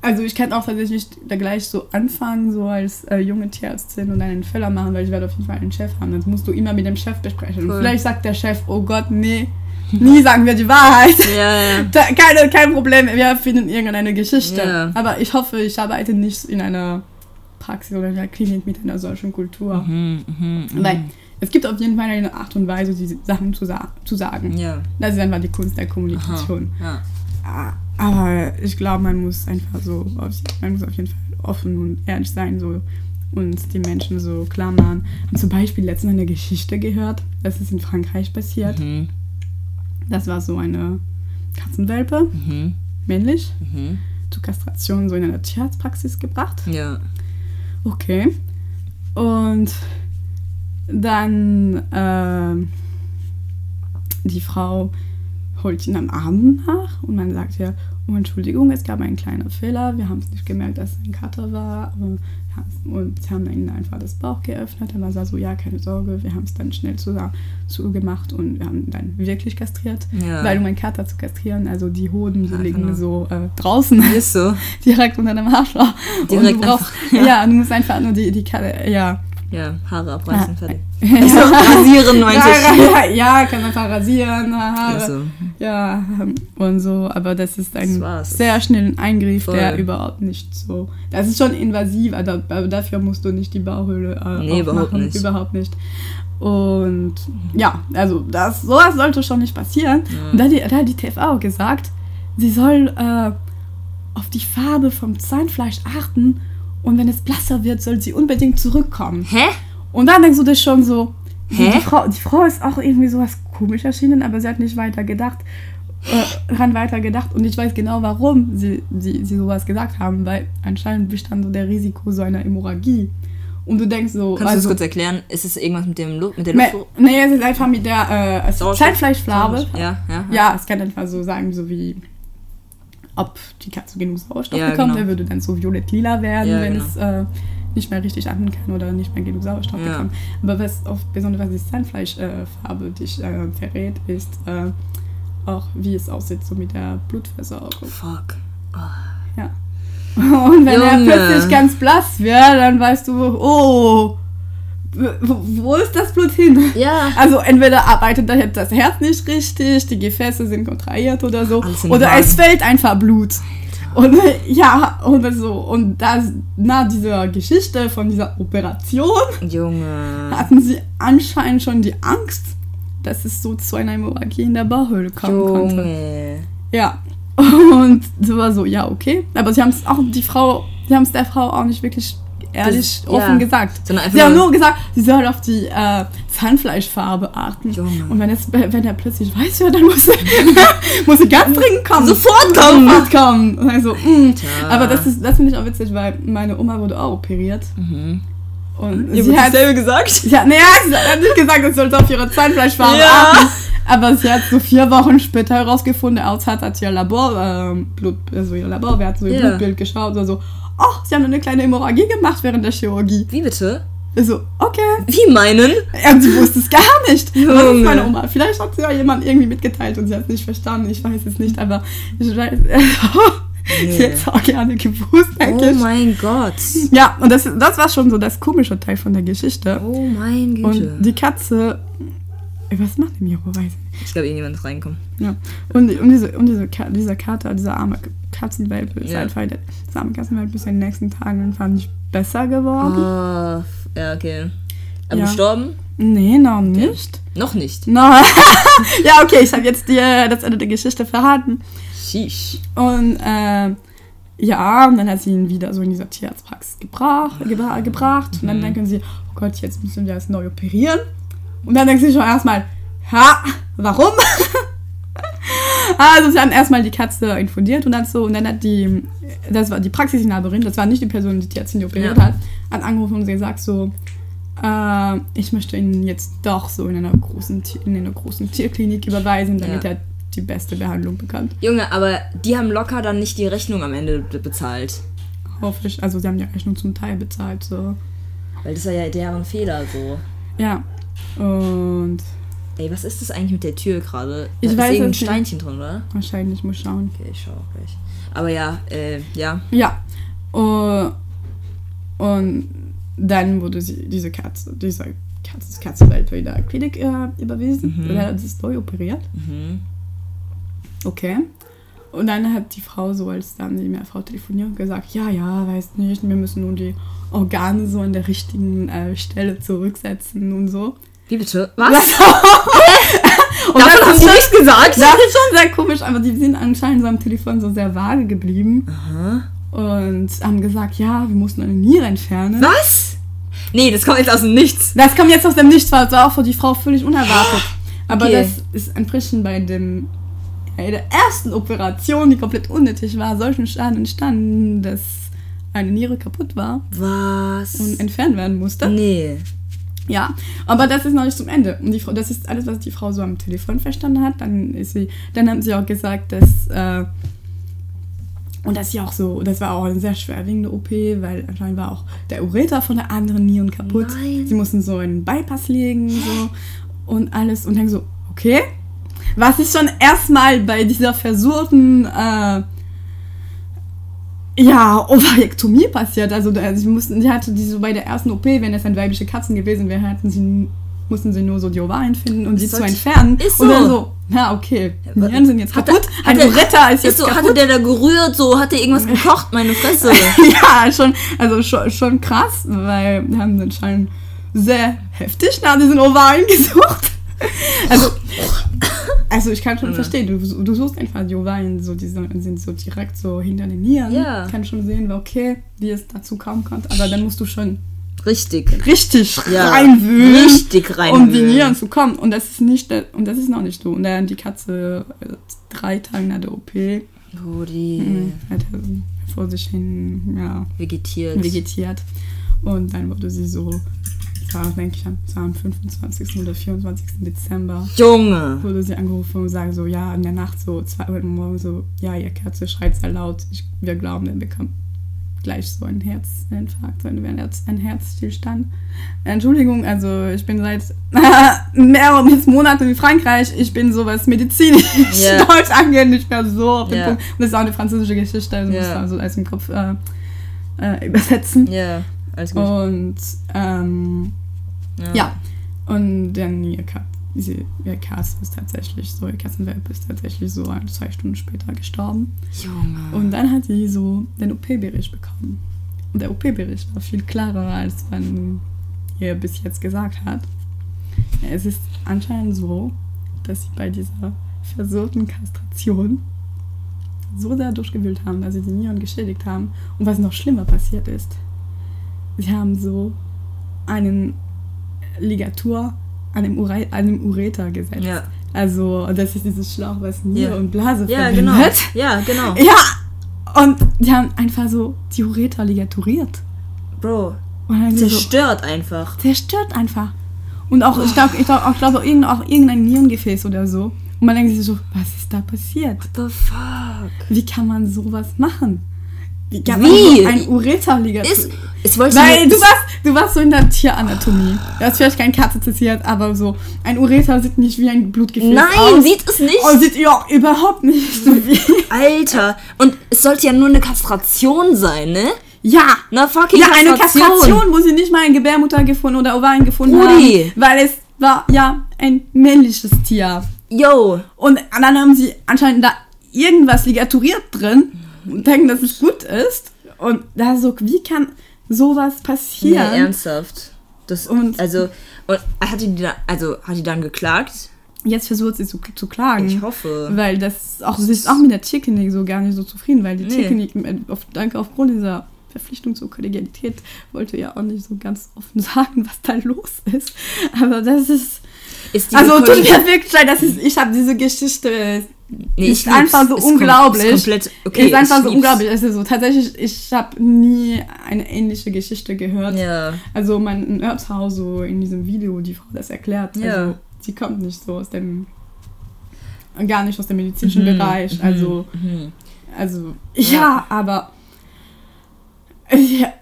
also ich kann auch tatsächlich da gleich so anfangen, so als äh, junge Tierärztin und einen Fehler machen, weil ich werde auf jeden Fall einen Chef haben. Das musst du immer mit dem Chef besprechen. Und Voll. vielleicht sagt der Chef, oh Gott, nee, nie sagen wir die Wahrheit. ja, ja. Da, keine, kein Problem, wir finden irgendeine Geschichte. Ja. Aber ich hoffe, ich arbeite nicht in einer Praxis oder in einer Klinik mit einer solchen Kultur. Mhm, mhm, mhm. Weil es gibt auf jeden Fall eine Art und Weise, diese Sachen zu, sa zu sagen. Ja. Das ist einfach die Kunst der Aha. Kommunikation. Ja. Ah, Aber ich glaube, man muss einfach so, auf, man muss auf jeden Fall offen und ehrlich sein so und die Menschen so klar machen. Und zum Beispiel letztens eine Geschichte gehört, das ist in Frankreich passiert. Mhm. Das war so eine Katzenwelpe, Mhm. männlich, Mhm. zur Kastration so in einer Tierarztpraxis gebracht. Ja. Okay. Und dann ähm, die Frau holt ihn am Abend nach und man sagt ja, oh Entschuldigung, es gab einen kleinen Fehler, wir haben es nicht gemerkt, dass es ein Kater war. Und sie haben dann einfach das Bauch geöffnet, dann war er so, ja, keine Sorge, wir haben es dann schnell zu, zugemacht und wir haben dann wirklich kastriert. Ja. Weil um einen Kater zu kastrieren, also die Hoden, die Ja, liegen genau. so äh, draußen Ist so. direkt unter dem Haarschlag. Direkt und du brauchst, einfach, ja. ja. du musst einfach nur die, die Karte, ja. Ja, Haare abreißen, fertig. Ja, Also rasieren, meinte ich. ja, kann einfach rasieren, Haare. Ist so. Ja, ähm, und so, aber das ist Das ein war's. sehr schnellen Eingriff, Voll. der überhaupt nicht so. Das ist schon invasiv, aber dafür musst du nicht die Bauchhöhle äh, Nee, überhaupt nicht. Überhaupt nicht. Und ja, also das, sowas sollte schon nicht passieren. Ja. Und da, hat die, da hat die TV gesagt, sie soll äh, auf die Farbe vom Zahnfleisch achten und wenn es blasser wird, soll sie unbedingt zurückkommen. Hä? Und dann denkst du dir schon so, Hä? Die, Frau, die Frau ist auch irgendwie sowas komisch erschienen, aber sie hat nicht weiter gedacht, äh, ran weiter gedacht. Und ich weiß genau, warum sie, sie, sie sowas gesagt haben, weil anscheinend bestand so der Risiko so einer Hämorrhagie. Und du denkst so, Kannst du das also, kurz erklären? Ist es irgendwas mit dem Lu mit der nee, Luft? nee, es ist einfach mit der äh, Sauerstoff? Zahnfleischfarbe. Ja, ja. Ja, es kann einfach so sagen, so wie ob die Katze genug Sauerstoff Ja, bekommt, genau. der würde dann so violett-lila werden, Ja, wenn genau. es äh, nicht mehr richtig atmen kann oder nicht mehr genug Sauerstoff Ja. bekommt. Aber was auch besonders die Zahnfleischfarbe äh, dich äh, verrät, ist äh, auch, wie es aussieht so mit der Blutversorgung. Fuck. Ja. Und wenn Junge. er plötzlich ganz blass wird, dann weißt du, oh, wo, ist das Blut hin? Ja. Also entweder arbeitet das Herz nicht richtig, die Gefäße sind kontrahiert oder so, oder Wagen. es fällt einfach Blut. Und ja, und so, und das, nach dieser Geschichte von dieser Operation Junge. hatten sie anscheinend schon die Angst, dass es so zu einer Hämorrhagie in der Bauchhöhle kommen konnte. Junge. Ja. Und sie war so, ja, okay. Aber sie haben es auch, die Frau, sie haben es der Frau auch nicht wirklich ehrlich Das- offen ja. gesagt. Sondern Sie haben nur- gesagt, sie soll auf die äh, Zahnfleischfarbe achten. Junge. Und wenn, es, wenn er plötzlich weiß wird, dann muss, muss sie ganz dringend kommen. Sofort kommen. Sofort kommen. Also, mh. Tja. Aber das, ist- das finde ich auch witzig, weil meine Oma wurde auch operiert. Mhm. Und Ihr sie hat, dasselbe gesagt? ja, naja, sie hat nicht gesagt, es sollte auf ihre Zahnfleischfarbe Ja. achten. Aber sie hat so vier Wochen später herausgefunden, als hat, hat ihr Labor, ähm, Blut, also ihr Laborwert, hat so ihr Ja. Blutbild geschaut oder so. Oh, sie haben eine kleine Hämorrhagie gemacht während der Chirurgie. Wie bitte? Also, okay. Wie meinen? Ja, sie wusste es gar nicht. Junge. meine Oma. Vielleicht hat sie ja jemand irgendwie mitgeteilt und sie hat es nicht verstanden. Ich weiß es nicht, aber ich weiß, sie hätte es auch gerne gewusst, Oh ich. mein Gott. Ja, und das, das war schon so das komische Teil von der Geschichte. Oh mein Güte. Und die Katze. Was macht die Miro? Weiß ich ich glaube, irgendjemand ist reingekommen. Ja. Und, und, diese, und diese, Ka- dieser Kater, dieser arme Katzenwelpe, ist Ja. einfach, der, das arme Katzenwelpe ist in den nächsten Tagen einfach nicht besser geworden. Ah, ja, okay. Aber Ja. gestorben? Nee, noch nicht. Noch nicht. No. ja, okay, ich habe jetzt dir das Ende der Geschichte verraten. Sheesh. Und äh, ja, und dann hat sie ihn wieder so in dieser Tierarztpraxis gebracht, gebra gebracht. Und dann Mhm. denken sie, oh Gott, jetzt müssen wir das neu operieren. Und dann denken sie schon erstmal, ha, warum? also sie haben erstmal die Katze infundiert und dann so, und dann hat die, das war die Praxisinhaberin, das war nicht die Person, die die die operiert Ja. hat, hat angerufen und gesagt so, äh, ich möchte ihn jetzt doch so in einer großen, in einer großen Tierklinik überweisen, damit Ja. er die beste Behandlung bekommt. Junge, aber die haben locker dann nicht die Rechnung am Ende be- bezahlt. Hoffe ich. Also sie haben die Rechnung zum Teil bezahlt, so. Weil das war ja deren Fehler so. Ja. Und Ey, was ist das eigentlich mit der Tür gerade? Ich Da weiß ist irgendein nicht. Steinchen drin, oder? wahrscheinlich muss schauen. Okay, ich schau auch gleich. Aber ja, äh, ja. Ja. Uh, und dann wurde sie, diese Katze, diese Katze, Katzenwelpe in der Klinik äh, überwiesen. Mhm. Und dann hat sie es neu operiert. Mhm. Okay. Und dann hat die Frau so, als dann die Mehrfrau telefoniert, gesagt, ja, ja, weiß nicht, wir müssen nun die Organe so an der richtigen äh, Stelle zurücksetzen und so. Wie bitte? Was? Und Davon das die schon- nichts gesagt? Das ist schon sehr komisch, aber die sind anscheinend so am Telefon so sehr vage geblieben Aha. und haben gesagt, ja, wir mussten eine Niere entfernen. Was? Nee, das kommt jetzt aus dem Nichts. Das kommt jetzt aus dem Nichts, war war auch für die Frau völlig unerwartet. Aber Okay. das ist entsprechend bei dem bei der ersten Operation, die komplett unnötig war, solchen Schaden entstanden, dass eine Niere kaputt war Was? und entfernt werden musste. nee. Ja, aber das ist noch nicht zum Ende. Und die Frau, das ist alles, was die Frau so am Telefon verstanden hat. Dann ist sie, dann haben sie auch gesagt, dass äh, und das ist ja auch so, das war auch eine sehr schwerwiegende OP, weil anscheinend war auch der Ureter von der anderen Nieren kaputt. Nein. Sie mussten so einen Bypass legen so und alles und dann so, okay. Was ist schon erstmal bei dieser versuchten äh, ja, Ovarektomie passiert. Also da- sie mussten, sie hatte die so bei der ersten OP, wenn es ein weibliche Katzen gewesen wäre, hatten sie mussten sie nur so die Ovarien finden und Das sie zu entfernen. Ist Und dann so. so, na okay, wa- Nieren sind jetzt Hat kaputt, ein hat er- Ureter ist Ist jetzt so, hatte kaputt. der da gerührt, so, hat der irgendwas gekocht, meine Fresse. ja, schon, also schon, schon krass, weil wir haben anscheinend sehr heftig nach diesen Ovarien gesucht. Also, also ich kann schon verstehen, du, du suchst einfach die Ovarien, so, die sind so direkt so hinter den Nieren. Ja. Kann schon sehen, okay, wie es dazu kommen konnte, aber dann musst du schon Richtig. richtig Ja, reinwühlen, richtig um die reinwühlen. Nieren zu kommen. Und das ist nicht, und das ist noch nicht so. Und dann die Katze äh, drei Tage nach der OP Brudi. mh, hat vor sich hin, ja, Vegetiert. vegetiert. Und dann wurde sie so, das war, denke ich, am- das war am 25. oder 24. Dezember, Junge. wurde sie angerufen und sagen so, ja, in der Nacht so, zwei Uhr morgens so, ja, ihr Katze schreit sehr laut, ich, wir glauben, er bekommt gleich so ein Herzinfarkt, ein, Herz, ein Herzstillstand. Entschuldigung, also ich bin seit mehreren Monaten in Frankreich. Ich bin so was medizinisch Ja. Deutsch angeht nicht mehr so auf den Ja. Punkt. Und das ist auch eine französische Geschichte, also Ja. muss man so alles im Kopf äh, äh, übersetzen. Ja, alles gut. Und ähm, ja. und dann ihr, Ka diese, ihr Kass ist tatsächlich so, ihr Kassenwelp ist tatsächlich so ein, zwei Stunden später gestorben. Junge. Und dann hat sie so den OP-Bericht bekommen. Und der OP-Bericht war viel klarer, als man ihr bis jetzt gesagt hat. Es ist anscheinend so, dass sie bei dieser versuchten Kastration so sehr durchgewühlt haben, dass sie die Nieren geschädigt haben. Und was noch schlimmer passiert ist, sie haben so einen Ligatur an dem, Ure an dem Ureter gesetzt. Ja. Also, das ist dieses Schlauch, was Niere Ja. und Blase Ja, verbindet. genau. Ja, genau. Ja! Und die haben einfach so die Ureter ligaturiert. Bro, dann so, zerstört einfach. zerstört einfach. Und auch, ich glaube, ich glaub, auch, glaube, irgend, auch irgendein Nierengefäß oder so. Und man denkt sich so, was ist da passiert? The fuck? Wie kann man sowas machen? Wie so ein wollte Weil du warst, du warst so in der Tieranatomie. Du hast vielleicht kein Katze zitiert, aber so ein Ureter sieht nicht wie ein Blutgefäß Nein, aus. sieht es nicht. Und sieht ja überhaupt nicht so wie. Alter. Und es sollte ja nur eine Kastration sein, ne? Ja! Na fucking Ja, eine Kastration. Kastration, wo sie nicht mal eine Gebärmutter gefunden oder Ovarien gefunden Brudi. haben. Weil es war ja ein männliches Tier. Yo. Und dann haben sie anscheinend da irgendwas ligaturiert drin und denken, dass es gut ist. Und da so, wie kann sowas Nee, passieren? ernsthaft. Das, Und- also, und hat die, da, also, hat die dann geklagt? Jetzt versucht sie zu, zu klagen. Ich hoffe. Weil das auch, sie ist auch mit der Tierklinik so gar nicht so zufrieden, weil die Nee. Tierklinik, äh, auf, danke aufgrund dieser Verpflichtung zur Kollegialität, wollte ja auch nicht so ganz offen sagen, was da los ist. Aber das ist. Ist die Also tut mir wirklich leid, das ist, ich habe diese Geschichte. Nee, ist einfach so Ist kom- unglaublich. Ist komplett, okay, ist einfach ich so lieb's. unglaublich. Also so, tatsächlich, ich habe nie eine ähnliche Geschichte gehört. Ja. Also mein Erbshau so in diesem Video, die Frau das erklärt. Ja. Also sie kommt nicht so aus dem, gar nicht aus dem medizinischen Mhm, Bereich. mhm, Also, mhm. also ja, aber ja,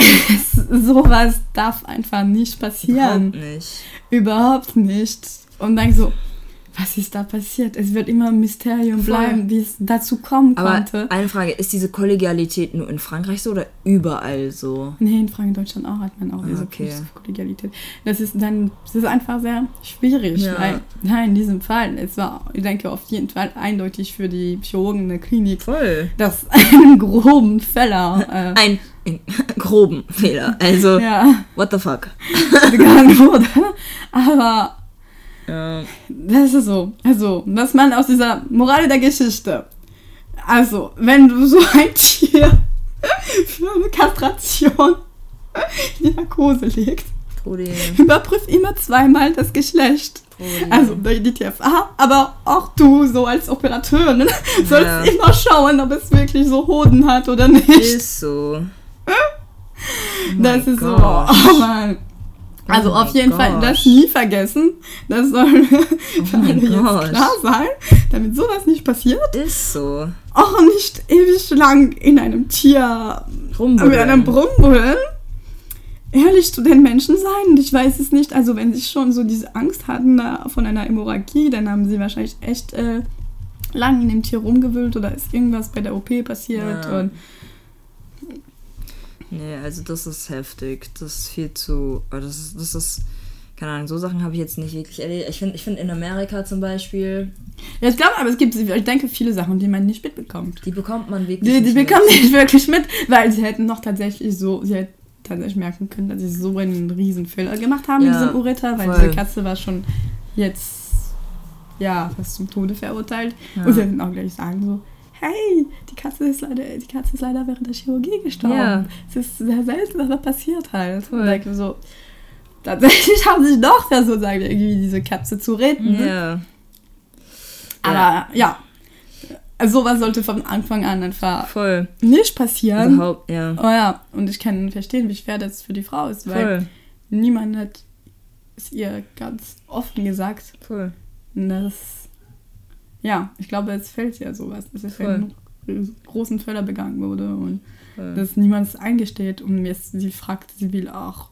sowas darf einfach nicht passieren. Überhaupt nicht. Überhaupt nicht. Und dann so, was ist da passiert? Es wird immer ein Mysterium Voll. bleiben, wie es dazu kommen Aber konnte. eine Frage, ist diese Kollegialität nur in Frankreich so oder überall so? Nee, in Frankreich, Deutschland auch hat man auch diese okay. Kollegialität. Das ist dann, das ist einfach sehr schwierig, Ja. weil, nein, in diesem Fall, es war, ich denke, auf jeden Fall eindeutig für die Chirurgen in der Klinik, Voll. dass einen groben Fehler, Ein, ein groben Fehler. Also, ja, what the fuck? begangen wurde. Aber Ja. das ist so, also, dass man aus dieser Moral der Geschichte, also, wenn du so ein Tier für eine Kastration in die Narkose legst, Überprüf immer zweimal das Geschlecht. Also die TFA, aber auch du so als Operateurin sollst Ja. immer schauen, ob es wirklich so Hoden hat oder nicht. ist so. Oh das ist so, gosh. oh Mann. Also Oh auf jeden Fall gosh. das nie vergessen. Das soll für mein alle jetzt klar sein, damit sowas nicht passiert. Ist so. Auch nicht ewig lang in einem Tier mit Rumbuddeln. einem Brummel ehrlich zu den Menschen sein. Ich weiß es nicht. Also wenn sie schon so diese Angst hatten da von einer Hämorrhagie, dann haben sie wahrscheinlich echt äh, lang in dem Tier rumgewühlt oder ist irgendwas bei der OP passiert. Ja. Und Nee, also das ist heftig. Das ist viel zu. oh, Das ist, das ist keine Ahnung, so Sachen habe ich jetzt nicht wirklich erlebt. Ich finde ich find in Amerika zum Beispiel, ja, ich glaube, aber es gibt, ich denke, viele Sachen, die man nicht mitbekommt. die bekommt man wirklich. Die, die nicht mit. bekommen nicht wirklich mit, weil sie hätten noch tatsächlich so, sie hätten tatsächlich merken können, dass sie so einen riesen Fehler gemacht haben in Ja, diesem Ureter, weil voll. diese Katze war schon jetzt ja fast zum Tode verurteilt. Ja. Und sie hätten auch gleich sagen so, hey, die Katze ist leider, die Katze ist leider während der Chirurgie gestorben. Ja. Es ist sehr selten, dass das passiert halt. Voll. Und so, tatsächlich haben sie doch versucht, sagen, irgendwie diese Katze zu retten. Ja. Aber ja. Also sowas sollte von Anfang an einfach Voll. nicht passieren. Überhaupt, ja. Oh ja, und ich kann verstehen, wie schwer das für die Frau ist, weil Voll. niemand hat es ihr ganz offen gesagt. Voll. Das, ja, ich glaube, es fällt ja sowas. Es Voll. fällt großen Fehler begangen wurde und Ja. dass niemand es eingesteht und jetzt sie fragt, sie will auch.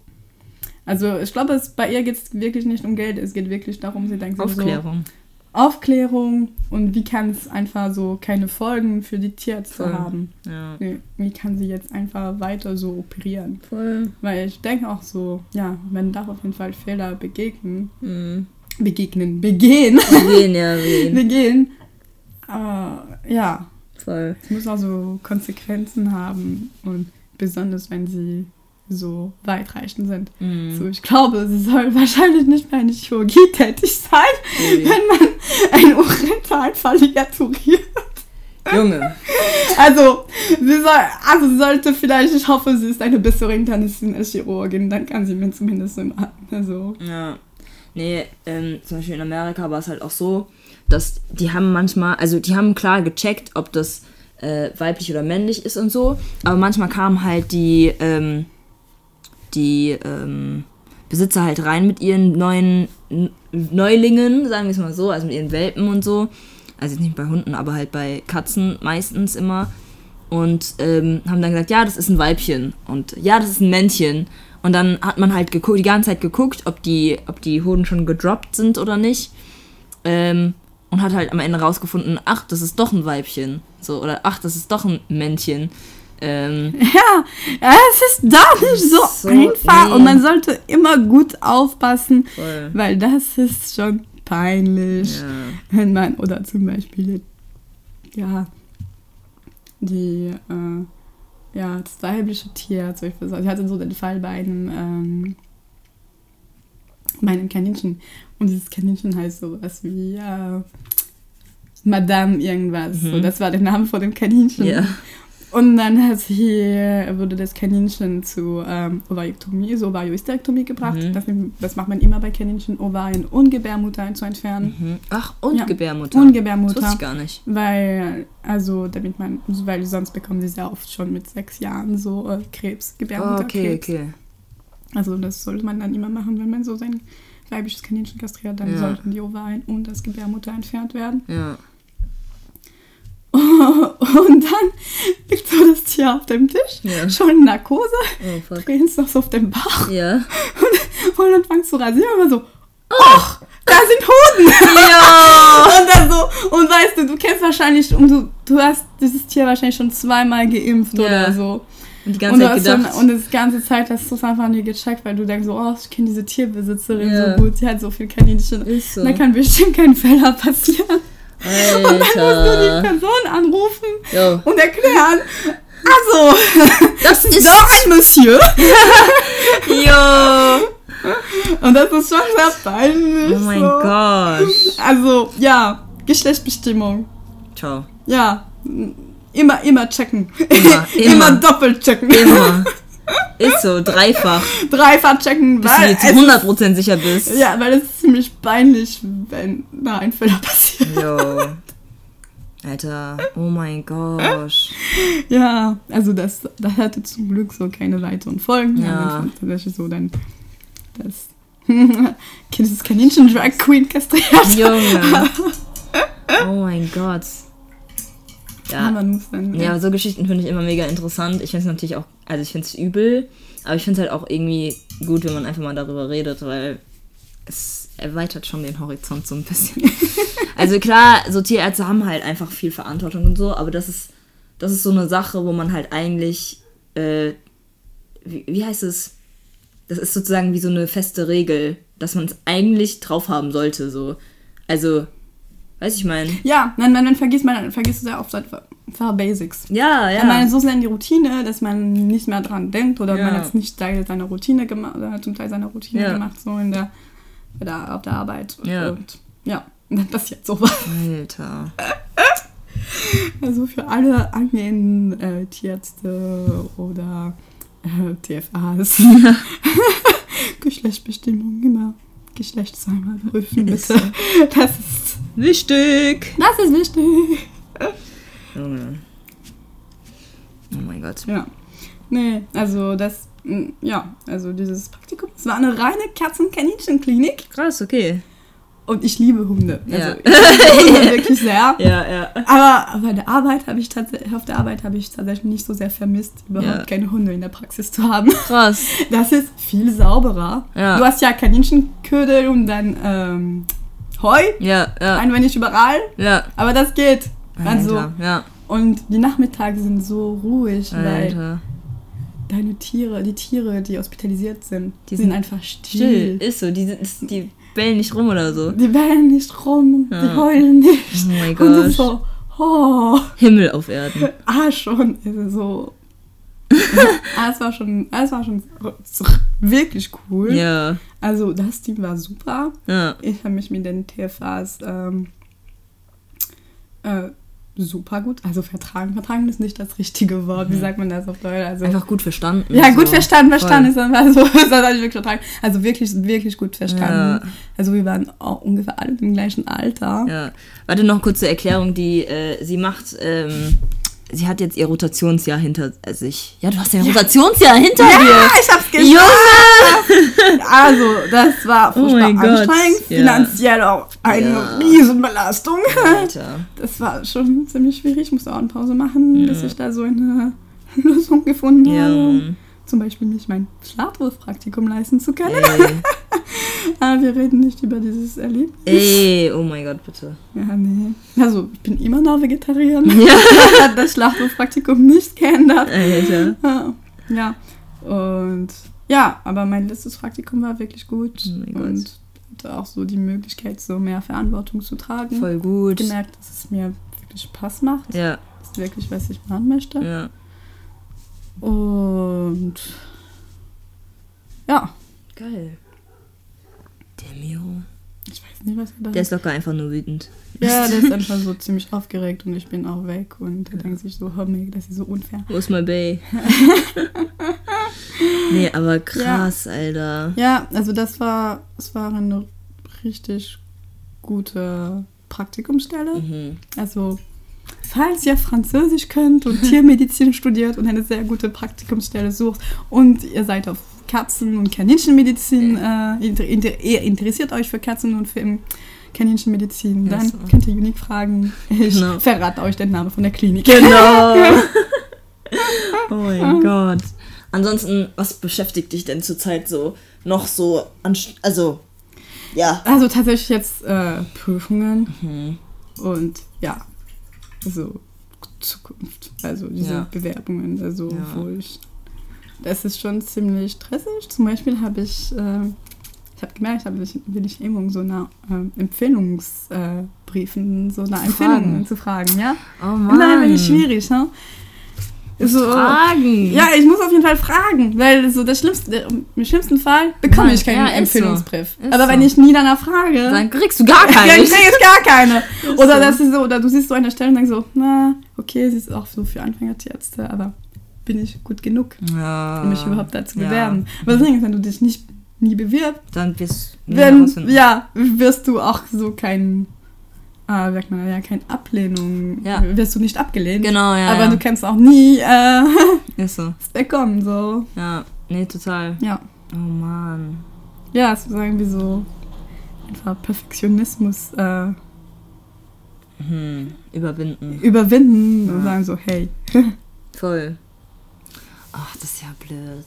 Also ich glaube, es, bei ihr geht es wirklich nicht um Geld, es geht wirklich darum, sie denkt so, Aufklärung. Aufklärung und wie kann es einfach so keine Folgen für die Tierärzte Voll. haben. Ja. Wie, wie kann sie jetzt einfach weiter so operieren? Voll. Weil ich denke auch so, ja, man darf auf jeden Fall Fehler begegnen. Mhm. Begegnen, begehen. Wen, ja, wen. begehen. Aber ja, Voll. es muss auch so Konsequenzen haben und besonders wenn sie so weitreichend sind. Mhm. So, ich glaube, sie soll wahrscheinlich nicht mehr in der Chirurgie tätig sein, Ui. wenn man einen Urintalfall ligaturiert. Junge. Also, sie soll, also sie sollte vielleicht, ich hoffe, sie ist eine bessere Internistin als Chirurgin, dann kann sie mir zumindest immer, also, Ja. Nee, ähm, zum Beispiel in Amerika war es halt auch so, dass die haben manchmal, also die haben klar gecheckt, ob das äh, weiblich oder männlich ist und so, aber manchmal kamen halt die, ähm, die ähm, Besitzer halt rein mit ihren neuen Neulingen, sagen wir es mal so, also mit ihren Welpen und so. Also nicht bei Hunden, aber halt bei Katzen meistens immer. Und ähm, haben dann gesagt, ja, das ist ein Weibchen und ja, das ist ein Männchen. Und dann hat man halt geguckt, die ganze Zeit geguckt, ob die, ob die Hoden schon gedroppt sind oder nicht. Ähm, und hat halt am Ende rausgefunden, ach, das ist doch ein Weibchen. So, oder ach, das ist doch ein Männchen. Ähm, ja, ja, es ist doch nicht so, So, einfach nee. und man sollte immer gut aufpassen, voll. weil das ist schon peinlich, Ja. wenn man, oder zum Beispiel, ja, die, äh, ja, das weibliche Tier, zum Beispiel, ich hatte so den Fall bei einem, ähm, bei einem Kaninchen und dieses Kaninchen heißt sowas wie, äh, Madame irgendwas, so, das war der Name von dem Kaninchen. Ja. Und dann hat sie, wurde das Kaninchen zu ähm, Ovariektomie, so Ovariohysterektomie gebracht. Mhm. Das, das macht man immer bei Kaninchen, Ovarien und Gebärmutter zu entfernen. Mhm. Ach, und Ja. Gebärmutter. Und Das Gebärmutter. wusste ich gar nicht. Weil, also, damit man, weil sonst bekommen sie sehr oft schon mit sechs Jahren so äh, Krebs, Oh, okay, Gebärmutterkrebs. okay. Also, das sollte man dann immer machen, wenn man so sein weibliches Kaninchen kastriert, dann Ja. sollten die Ovarien und das Gebärmutter entfernt werden. Ja. Und dann liegt so das Tier auf dem Tisch, Ja. schon in Narkose, Oh, fuck. drehen es noch so auf dem Bauch. Ja. Und dann fangst du rasieren und so, ach, da sind Hoden. Ja. Und dann so, und weißt du, du kennst wahrscheinlich, und du, du hast dieses Tier wahrscheinlich schon zweimal geimpft Ja. oder so. Und die Und, ganze du Zeit hast schon, gedacht. und das ganze Zeit hast du es einfach nie gecheckt, weil du denkst so, oh, ich kenne diese Tierbesitzerin Ja. so gut, sie hat so viel Kaninchen. so. Da kann bestimmt kein Fehler passieren. Und dann musst du die Alter. Person anrufen Jo. und erklären, also, Das ist. ein Monsieur. Jo. Und das ist schon sehr peinlich. Oh mein so. Gott. Also, ja, Geschlechtsbestimmung. Ciao. Ja, immer, immer checken. Immer, immer immer. doppelt checken. Immer. Ist so, dreifach. Dreifach checken, Bis du weil dir zu es 100% sicher bist. ist, ja, weil es ist ziemlich peinlich, wenn da ein Fehler passiert. Jo. Alter, oh mein Gott. Ja, also das, das hatte zum Glück so keine weiteren Folgen. Ja. Tatsächlich so dann das dieses Kaninchen Drag Queen kastriert. Junge. Oh mein Gott. Ja, Ja, man muss dann. ja so Geschichten finde ich immer mega interessant. Ich finde es natürlich auch, also ich finde es übel, aber ich finde es halt auch irgendwie gut, wenn man einfach mal darüber redet, weil es erweitert schon den Horizont so ein bisschen. also klar, so Tierärzte haben halt einfach viel Verantwortung und so, aber das ist, das ist so eine Sache, wo man halt eigentlich, äh, wie, wie heißt es? Das ist sozusagen wie so eine feste Regel, dass man es eigentlich drauf haben sollte, so. Also, weiß ich mein. Ja, nein, man, man vergisst man vergisst sehr oft einfach Basics. Ja, ja. Ja. Man ist so sehr in die Routine, dass man nicht mehr dran denkt oder Ja. man hat es nicht Teil seiner Routine gemacht oder zum Teil seiner Routine Ja. gemacht, so in der, der auf der Arbeit. Ja. Und ja, dann passiert sowas. Alter. Also für alle angehenden äh, Tierärzte oder äh, TFAs. Geschlechtsbestimmung immer Geschlecht zweimal prüfen, bitte. Das ist, Wichtig. das ist wichtig. Junge. Oh mein Gott. Ja. Nee, also das, mm, ja, also dieses Praktikum, es war eine reine Katzen-Kaninchen-Klinik. Krass, okay. Und ich liebe Hunde. Also Ja. ich liebe Hunde wirklich sehr. Ja, ja. Aber bei der Arbeit habe ich tatsächlich, auf der Arbeit habe ich tatsächlich nicht so sehr vermisst, überhaupt Ja. keine Hunde in der Praxis zu haben. Krass. Das ist viel sauberer. Ja. Du hast ja Kaninchenködel und dann ähm, Heu, Ja, ja. ein wenig überall, Ja. aber das geht. Also, Alter, ja. und die Nachmittage sind so ruhig, weil Alter. deine Tiere, die Tiere, die hospitalisiert sind, Die sind sind einfach Still. still. Ist so. Die, sind, die bellen nicht rum oder so. Die bellen nicht rum, die Ja. heulen nicht. Oh mein Und es ist Gott. so, oh, Himmel auf Erden. ah schon, also so. Ah, es war schon, ah, es war schon wirklich cool. Ja. Also das Team war super. Ja. Ich habe mich mit den TFAs ähm, äh, super gut, also vertragen. Vertragen ist nicht das richtige Wort. Wie sagt man das auf Deutsch? Also, Einfach gut verstanden. ja, gut so. verstanden, verstanden Voll. ist einfach so, das habe ich wirklich vertragen. Also wirklich, wirklich gut verstanden. Ja. Also wir waren auch ungefähr alle im gleichen Alter. Ja. Warte noch kurz zur Erklärung, die äh, sie macht. Ähm, sie hat jetzt ihr Rotationsjahr hinter sich. Ja, du hast ja ein Rotationsjahr hinter Ja, dir. ich hab's geschafft. Junge! Also, das war Oh furchtbar Gott. anstrengend, Ja. finanziell auch eine Ja. Riesenbelastung. Alter. Das war schon ziemlich schwierig. Ich musste auch eine Pause machen, Ja. bis ich da so eine Lösung gefunden Ja, habe. Zum Beispiel mich mein Schlafwurfpraktikum leisten zu können. Ey. Aber wir reden nicht über dieses Erlebnis. Ey, oh mein Gott, bitte. Ja, nee. Also, ich bin immer noch Vegetarierin. Ja. hat das Schlachthofpraktikum nicht geändert. Alter. Ja. ja. Und ja, aber mein letztes Praktikum war wirklich gut. Oh mein Gott. und hatte auch so die Möglichkeit, so mehr Verantwortung zu tragen. Voll gut. gemerkt, dass es mir wirklich Spaß macht. Ja, Das ist wirklich, was ich machen möchte. ja. Und ja, Geil. Der Miro. ich weiß nicht, was er da Der ist locker einfach nur wütend. Ja, der ist einfach so ziemlich aufgeregt und ich bin auch weg und er denkt sich so, oh mein, das ist so unfair. Wo ist mein Bay? nee, aber krass, Alter. Ja, also das war, es war eine richtig gute Praktikumsstelle. Mhm. Also, falls ihr Französisch könnt und Tiermedizin studiert und eine sehr gute Praktikumsstelle sucht und ihr seid auf Katzen- und Kaninchenmedizin, äh, inter, inter, ihr interessiert euch für Katzen und für Kaninchenmedizin, Ja, dann so. könnt ihr Unique fragen. Ich Genau. verrate euch den Namen von der Klinik. Genau. oh mein Gott. Ansonsten, was beschäftigt dich denn zurzeit so noch so also ja. Also tatsächlich jetzt äh, Prüfungen Mhm. und ja, so Zukunft, also diese Ja. Bewerbungen, also Ja. wo ich, das ist schon ziemlich stressig. Zum Beispiel habe ich, äh, ich habe gemerkt, ich habe ich immer so nach ähm, Empfehlungsbriefen, äh, so nach Empfehlungen zu fragen, ja? Oh Mann. bin ich schwierig, ne? So, Fragen. ja, ich muss auf jeden Fall fragen, weil so das Schlimmste, im schlimmsten Fall bekomme Nein, ich keinen ja, so. Empfehlungsbrief. Ist Aber so. wenn ich nie danach frage, Dann kriegst du gar ja, keinen. ich kriege jetzt gar keine. Ist Oder so. das ist so, oder du siehst so eine Stelle und denkst so, na, okay, sie ist auch so für Anfängertierärzte, aber bin ich gut genug, ja. um mich überhaupt dazu Ja. bewerben? Aber das Ding ist, wenn du dich nicht nie bewirbst, Dann bist wenn, ja, wirst du auch so kein, ah, sagt man, ja, keine Ablehnung, Ja. wirst du nicht abgelehnt. Genau, ja. aber ja. du kannst auch nie äh, Ist so. es bekommen, so. Ja, nee, total. Ja. Oh Mann. Ja, es ist irgendwie so einfach Perfektionismus äh, Hm. Überwinden. überwinden und Ja. sagen so, hey. Voll. Ach, das ist ja blöd.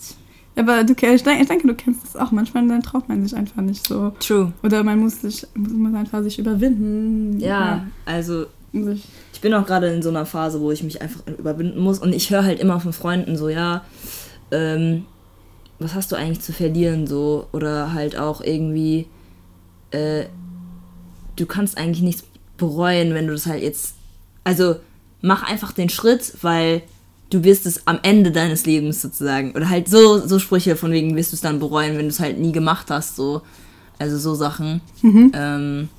Aber du, ich, denke, ich denke, du kennst das auch. Manchmal dann traut man sich einfach nicht so. True. Oder man muss sich muss man einfach sich überwinden. Ja, also Ja, sich, ich bin auch gerade in so einer Phase, wo ich mich einfach überwinden muss. Und ich höre halt immer von Freunden so, ja, ähm, was hast du eigentlich zu verlieren so? Oder halt auch irgendwie, äh, du kannst eigentlich nichts bereuen, wenn du das halt jetzt, also mach einfach den Schritt, weil du wirst es am Ende deines Lebens sozusagen, oder halt so, so Sprüche von wegen wirst du es dann bereuen, wenn du es halt nie gemacht hast, so, also so Sachen. mhm. Ähm,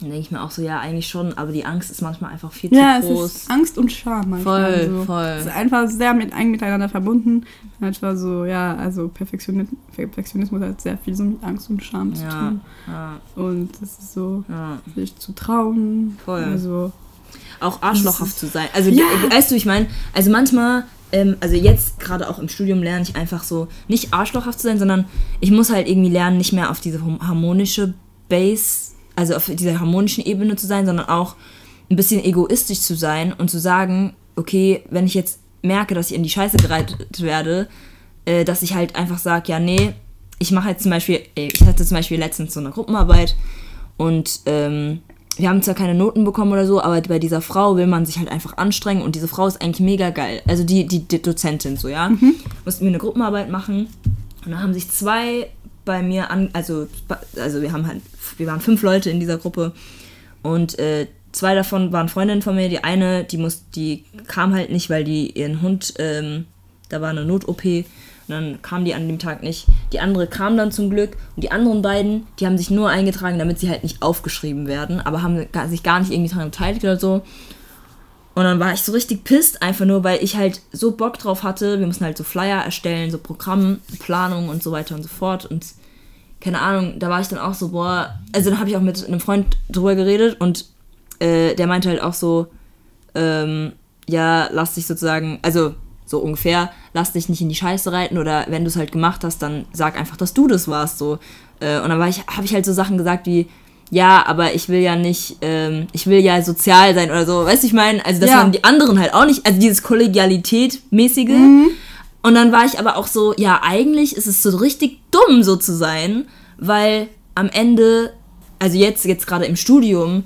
dann denke ich mir auch so, ja, eigentlich schon, aber die Angst ist manchmal einfach viel zu ja es groß. ist Angst und Scham manchmal. Voll, so. voll. Es ist einfach sehr mit, eng miteinander verbunden. Manchmal so, ja, also Perfektionismus, Perfektionismus hat sehr viel so mit Angst und Scham zu Ja, tun. ja, Und das ist so, ja. sich zu trauen. Voll. Also, Auch arschlochhaft zu sein. Also, Ja. weißt du, ich meine, also manchmal, ähm, also jetzt gerade auch im Studium lerne ich einfach so, nicht arschlochhaft zu sein, sondern ich muss halt irgendwie lernen, nicht mehr auf diese harmonische Base also auf dieser harmonischen Ebene zu sein, sondern auch ein bisschen egoistisch zu sein und zu sagen, okay, wenn ich jetzt merke, dass ich in die Scheiße gereitet werde, äh, dass ich halt einfach sage, ja, nee, ich mache jetzt zum Beispiel, ich hatte zum Beispiel letztens so eine Gruppenarbeit und ähm, wir haben zwar keine Noten bekommen oder so, aber bei dieser Frau will man sich halt einfach anstrengen und diese Frau ist eigentlich mega geil. Also die, die, die Dozentin so, ja. Mhm. Mussten wir eine Gruppenarbeit machen und dann haben sich zwei bei mir an, also, also wir haben halt, wir waren fünf Leute in dieser Gruppe und äh, zwei davon waren Freundinnen von mir. Die eine, die muss, die kam halt nicht, weil die ihren Hund, ähm, da war eine Not-OP und dann kam die an dem Tag nicht. Die andere kam dann zum Glück. Und die anderen beiden, die haben sich nur eingetragen, damit sie halt nicht aufgeschrieben werden, aber haben sich gar nicht irgendwie daran beteiligt oder so. Und dann war ich so richtig pisst, einfach nur, weil ich halt so Bock drauf hatte. Wir mussten halt so Flyer erstellen, so Programmplanung und so weiter und so fort. Und keine Ahnung, da war ich dann auch so, boah. Also dann habe ich auch mit einem Freund drüber geredet und äh, der meinte halt auch so, ähm, ja, lass dich sozusagen, also so ungefähr, lass dich nicht in die Scheiße reiten oder wenn du es halt gemacht hast, dann sag einfach, dass du das warst. So. Äh, und dann war ich, habe ich halt so Sachen gesagt wie, ja, aber ich will ja nicht, ähm, ich will ja sozial sein oder so, weißt du, ich meine, also dass ja. man die anderen halt auch nicht, also dieses Kollegialität-mäßige. Mhm. Und dann war ich aber auch so, ja, eigentlich ist es so richtig dumm, so zu sein, weil am Ende, also jetzt, jetzt gerade im Studium,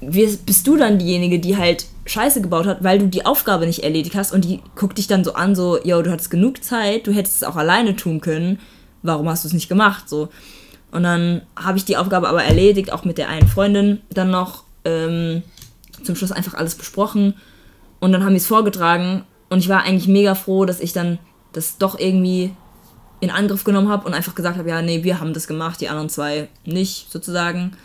bist du dann diejenige, die halt Scheiße gebaut hat, weil du die Aufgabe nicht erledigt hast und die guckt dich dann so an, so, yo, du hattest genug Zeit, du hättest es auch alleine tun können, warum hast du es nicht gemacht, so. Und dann habe ich die Aufgabe aber erledigt, auch mit der einen Freundin dann noch ähm, zum Schluss einfach alles besprochen und dann haben wir es vorgetragen und ich war eigentlich mega froh, dass ich dann das doch irgendwie in Angriff genommen habe und einfach gesagt habe, ja, nee, wir haben das gemacht, die anderen zwei nicht, sozusagen.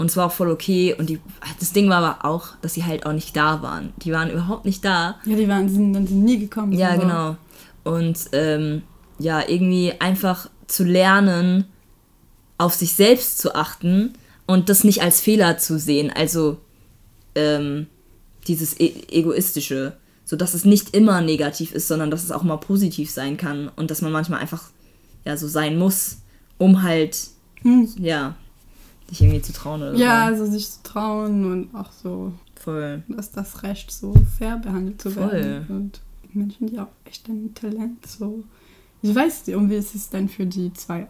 Und es war auch voll okay. Und die, das Ding war aber auch, dass sie halt auch nicht da waren. Die waren überhaupt nicht da. Ja, die waren, sind dann sind nie gekommen. Ja, so. genau. Und ähm, ja, irgendwie einfach zu lernen, auf sich selbst zu achten und das nicht als Fehler zu sehen. Also ähm, dieses e egoistische, so dass es nicht immer negativ ist, sondern dass es auch mal positiv sein kann und dass man manchmal einfach ja so sein muss, um halt hm. ja sich irgendwie zu trauen oder Ja, so. also sich zu trauen und auch so. Voll. Dass das Recht so fair behandelt zu Voll. werden. Und Menschen, die auch echt ein Talent so. Ich weiß nicht, und wie ist es denn für die zwei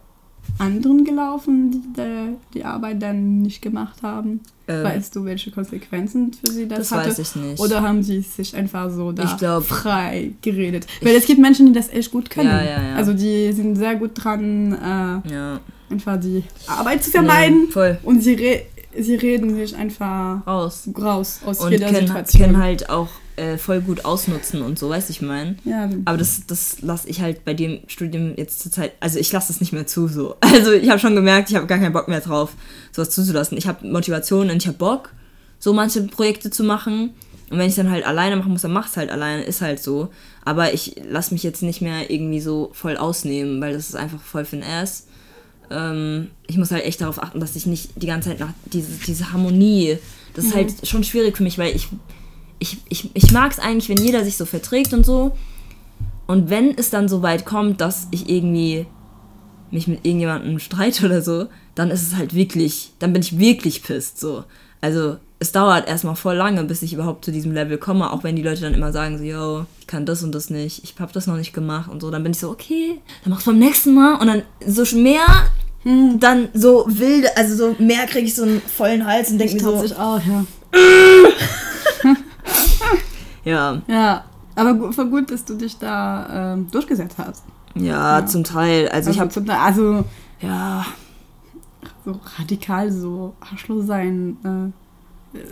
anderen gelaufen, die die, die Arbeit dann nicht gemacht haben? Ähm, weißt du, welche Konsequenzen für sie das, das hatte? Das weiß ich nicht. Oder haben sie sich einfach so da glaub, frei geredet? Weil es gibt Menschen, die das echt gut können. Ja, ja, ja. Also die sind sehr gut dran, äh, ja einfach die Arbeit zu vermeiden. Nee, voll. Und sie, re sie reden sich einfach raus, raus aus und jeder können, Situation. können halt auch äh, voll gut ausnutzen und so, weißt ich meine. Ja. Aber das, das lasse ich halt bei dem Studium jetzt zur Zeit, also ich lasse es nicht mehr zu so. Also ich habe schon gemerkt, ich habe gar keinen Bock mehr drauf, sowas zuzulassen. Ich habe Motivation und ich habe Bock, so manche Projekte zu machen. Und wenn ich dann halt alleine machen muss, dann mach's halt alleine, ist halt so. Aber ich lasse mich jetzt nicht mehr irgendwie so voll ausnehmen, weil das ist einfach voll für den Ass ähm, ich muss halt echt darauf achten, dass ich nicht die ganze Zeit nach diese, diese Harmonie, das ist mhm. halt schon schwierig für mich, weil ich, ich, ich, ich mag es eigentlich, wenn jeder sich so verträgt und so. Und wenn es dann so weit kommt, dass ich irgendwie mich mit irgendjemandem streite oder so, dann ist es halt wirklich, dann bin ich wirklich pisst so. Also es dauert erstmal voll lange, bis ich überhaupt zu diesem Level komme, auch wenn die Leute dann immer sagen so, yo, ich kann das und das nicht, ich hab das noch nicht gemacht und so, dann bin ich so, okay, dann mach's beim nächsten Mal und dann so mehr hm. dann so wilde, also so mehr kriege ich so einen vollen Hals und denke mir so. Sich auch, ja. ja. Ja, aber voll gut, dass du dich da ähm, durchgesetzt hast. Ja, ja, zum Teil. Also, also ich habe. Also, ja. So radikal so Arschloch sein. Äh,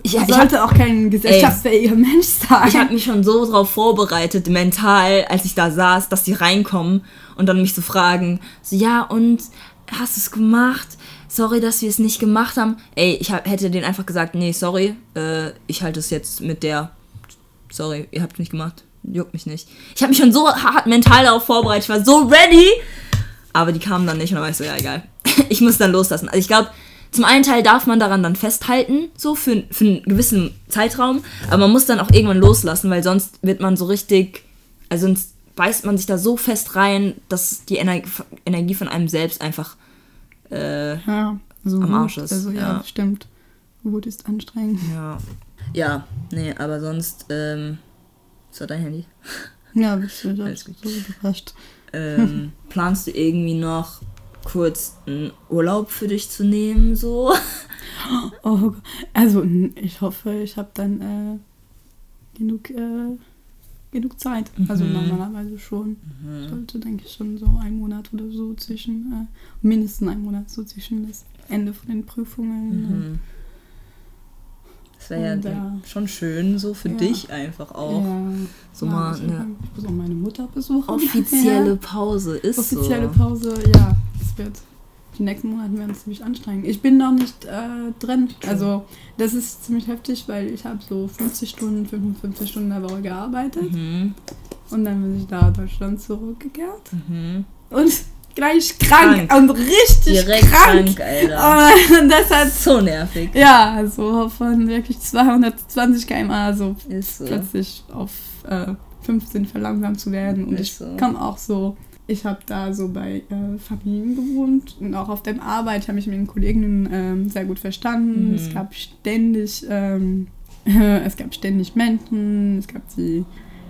ich, ich sollte auch kein gesellschaftsfähiger Mensch sein. Ich habe mich schon so darauf vorbereitet, mental, als ich da saß, dass die reinkommen und dann mich so fragen, so ja und hast du es gemacht? Sorry, dass wir es nicht gemacht haben. Ey, ich hab, hätte denen einfach gesagt, nee, sorry, äh, ich halte es jetzt mit der. Sorry, ihr habt es nicht gemacht. Juckt mich nicht. Ich habe mich schon so hart mental darauf vorbereitet. Ich war so ready. Aber die kamen dann nicht und dann war ich so, ja, egal. ich muss dann loslassen. Also ich glaube, zum einen Teil darf man daran dann festhalten, so für, für einen gewissen Zeitraum. Aber man muss dann auch irgendwann loslassen, weil sonst wird man so richtig. Also sonst beißt man sich da so fest rein, dass die Ener Energie von einem selbst einfach äh, ja. so am Arsch ist. Also ja, stimmt. Wut ist anstrengend. Ja. Ja, nee, aber sonst, ähm, ist das dein Handy? Ja, bist du Alles so gut. überrascht. Ähm, planst du irgendwie noch kurz einen Urlaub für dich zu nehmen, so? Oh, Gott. also ich hoffe, ich habe dann äh, genug, äh, genug Zeit. Also Mhm. normalerweise schon. Sollte, denke ich, schon so ein Monat oder so zwischen, äh, mindestens ein Monat so zwischen das Ende von den Prüfungen. Mhm. Das wäre ja ja. schon schön, so für Ja. dich einfach auch. Ja, So ja, mal also eine Ich muss auch meine Mutter besuchen. offizielle. Pause ist Offizielle so. Pause, ja. Das wird. Die nächsten Monate werden ziemlich anstrengend. Ich bin noch nicht äh, drin. Also, das ist ziemlich heftig, weil ich habe so 50 Stunden, 55 Stunden in der Woche gearbeitet. Mhm. Und dann bin ich da in Deutschland zurückgekehrt. Mhm. Und gleich krank, Krank. und richtig Direkt krank. krank, Alter. Und das hat, so nervig. ja, also von wirklich 220 km so Ist so. plötzlich auf äh, 15 verlangsamt zu werden. Und Ist ich so. kam auch so, ich habe da so bei äh, Familien gewohnt und auch auf der Arbeit habe ich mit den Kolleginnen ähm, sehr gut verstanden. Mhm. Es gab ständig, ähm, es gab ständig Menschen, es gab die,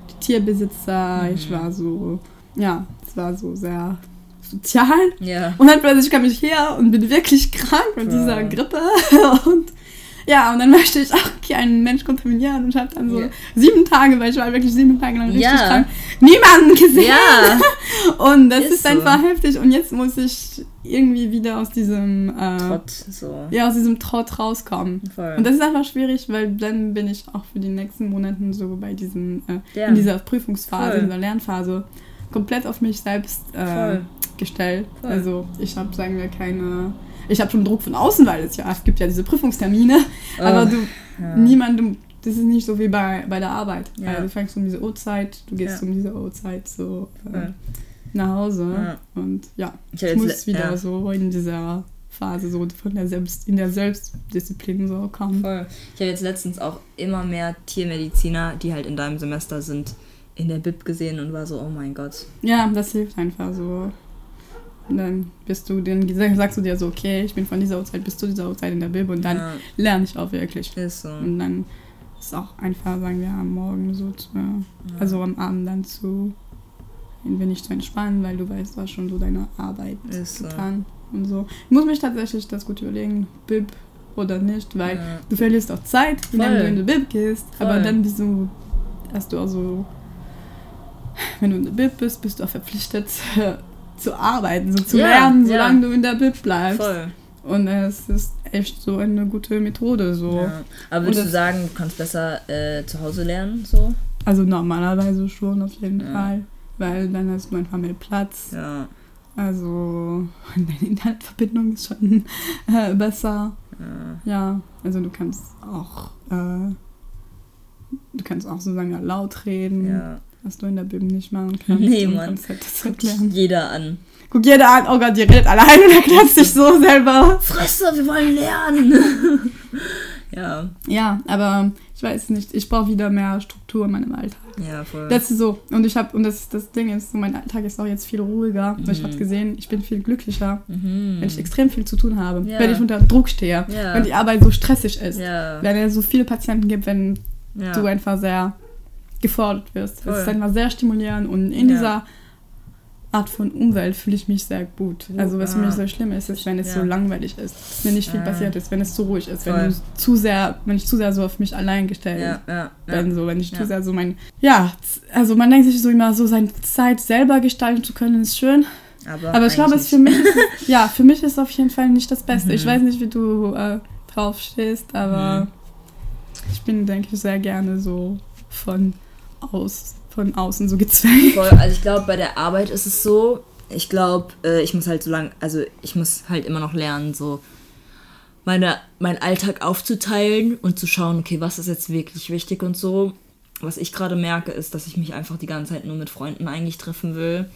die Tierbesitzer. Mhm. Ich war so, ja, es war so sehr sozial. Ja. Und dann plötzlich kam ich her und bin wirklich krank mit dieser Grippe. Und ja, und dann möchte ich auch keinen Mensch kontaminieren. Und ich habe dann so Ja. sieben Tage, weil ich war wirklich sieben Tage lang richtig Ja. krank, niemanden gesehen. Ja. Und das Ist ist, so. einfach heftig. Und jetzt muss ich irgendwie wieder aus diesem, äh, Trott, so. ja, aus diesem Trott rauskommen. Voll. Und das ist einfach schwierig, weil dann bin ich auch für die nächsten Monate so bei diesem, äh, Ja. in dieser Prüfungsphase, Voll. in dieser Lernphase, komplett auf mich selbst äh, Voll. gestellt. Voll. Also ich habe, sagen wir, keine. Ich habe schon Druck von außen, weil es ja es gibt ja diese Prüfungstermine, aber du Oh, ja. niemand, du, das ist nicht so wie bei, bei der Arbeit. Ja. Also du fängst um diese Uhrzeit, du gehst um diese Uhrzeit so äh, nach Hause und ja, Ich ich, muss wieder so in dieser Phase so von der Selbst, in der Selbstdisziplin so kommen. Voll. Ich habe jetzt letztens auch immer mehr Tiermediziner, die halt in deinem Semester sind, in der Bib gesehen und war so, oh mein Gott. Ja, das hilft einfach so. Dann bist du, dann sagst du dir so, okay, ich bin von dieser Uhrzeit bis zu dieser Uhrzeit in der Bib und dann ja, lerne ich auch wirklich. ist so. Und dann ist auch einfach, sagen wir, am Morgen so, zu, also am Abend dann zu, ein wenig zu entspannen, weil du weißt, du hast schon so deine Arbeit Ist so. getan und so. Ich muss mich tatsächlich das gut überlegen, Bib oder nicht, weil Ja. du verlierst auch Zeit, wenn du in die Bib gehst, aber Voll. dann bist du, hast du auch so, wenn du in der Bib bist, bist du auch verpflichtet zu arbeiten, so zu Ja, lernen, ja. solange du in der Bib bleibst. Voll. Und es ist echt so eine gute Methode, so. Ja. Aber würdest du sagen, du kannst besser äh, zu Hause lernen, so? Also normalerweise schon auf jeden Ja. Fall, weil dann hast du einfach mehr Platz. Ja. Also deine Internetverbindung ist schon äh, besser. ja. Ja, also du kannst auch äh, du kannst auch so ja, laut reden, ja. Was du in der Bib nicht machen kannst. Nee, Mann. halt das Guckt erklären. jeder an. Guck jeder an, oh Gott, die redet allein und erklärt sich so selber. Fresse, wir wollen lernen. ja. Ja, aber ich weiß nicht, ich brauche wieder mehr Struktur in meinem Alltag. Ja, voll. Das ist so. Und ich habe, und das, das Ding ist, so mein Alltag ist auch jetzt viel ruhiger. Und Ich Mhm. habe gesehen, ich bin viel glücklicher, mhm. wenn ich extrem viel zu tun habe. Ja. Wenn ich unter Druck stehe. Ja. Wenn die Arbeit so stressig ist. ja. Wenn es so viele Patienten gibt, wenn du einfach sehr gefordert wirst. Voll. Es ist einfach sehr stimulierend und in Ja. dieser Art von Umwelt fühle ich mich sehr gut. Also was für mich so schlimm ist, ist, wenn es so Ja. langweilig ist, wenn nicht viel Ja. passiert ist, wenn es zu ruhig ist, Voll. wenn du zu sehr, wenn ich zu sehr so auf mich allein gestellt ja, ja. so, wenn ich zu sehr so mein, ja, also man denkt sich so immer so, seine Zeit selber gestalten zu können, ist schön. Aber, Aber ich glaube, es für mich, ist, ja, für mich ist auf jeden Fall nicht das Beste. Ich Mhm. weiß nicht, wie du äh, drauf stehst, aber Mhm. ich bin, denke ich, sehr gerne so von aus, von außen so gezwängt. Voll, also ich glaube, bei der Arbeit ist es so, ich glaube, äh, ich muss halt so lang, also ich muss halt immer noch lernen, so meine, meinen Alltag aufzuteilen und zu schauen, okay, was ist jetzt wirklich wichtig und so. Was ich gerade merke, ist, dass ich mich einfach die ganze Zeit nur mit Freunden eigentlich treffen will.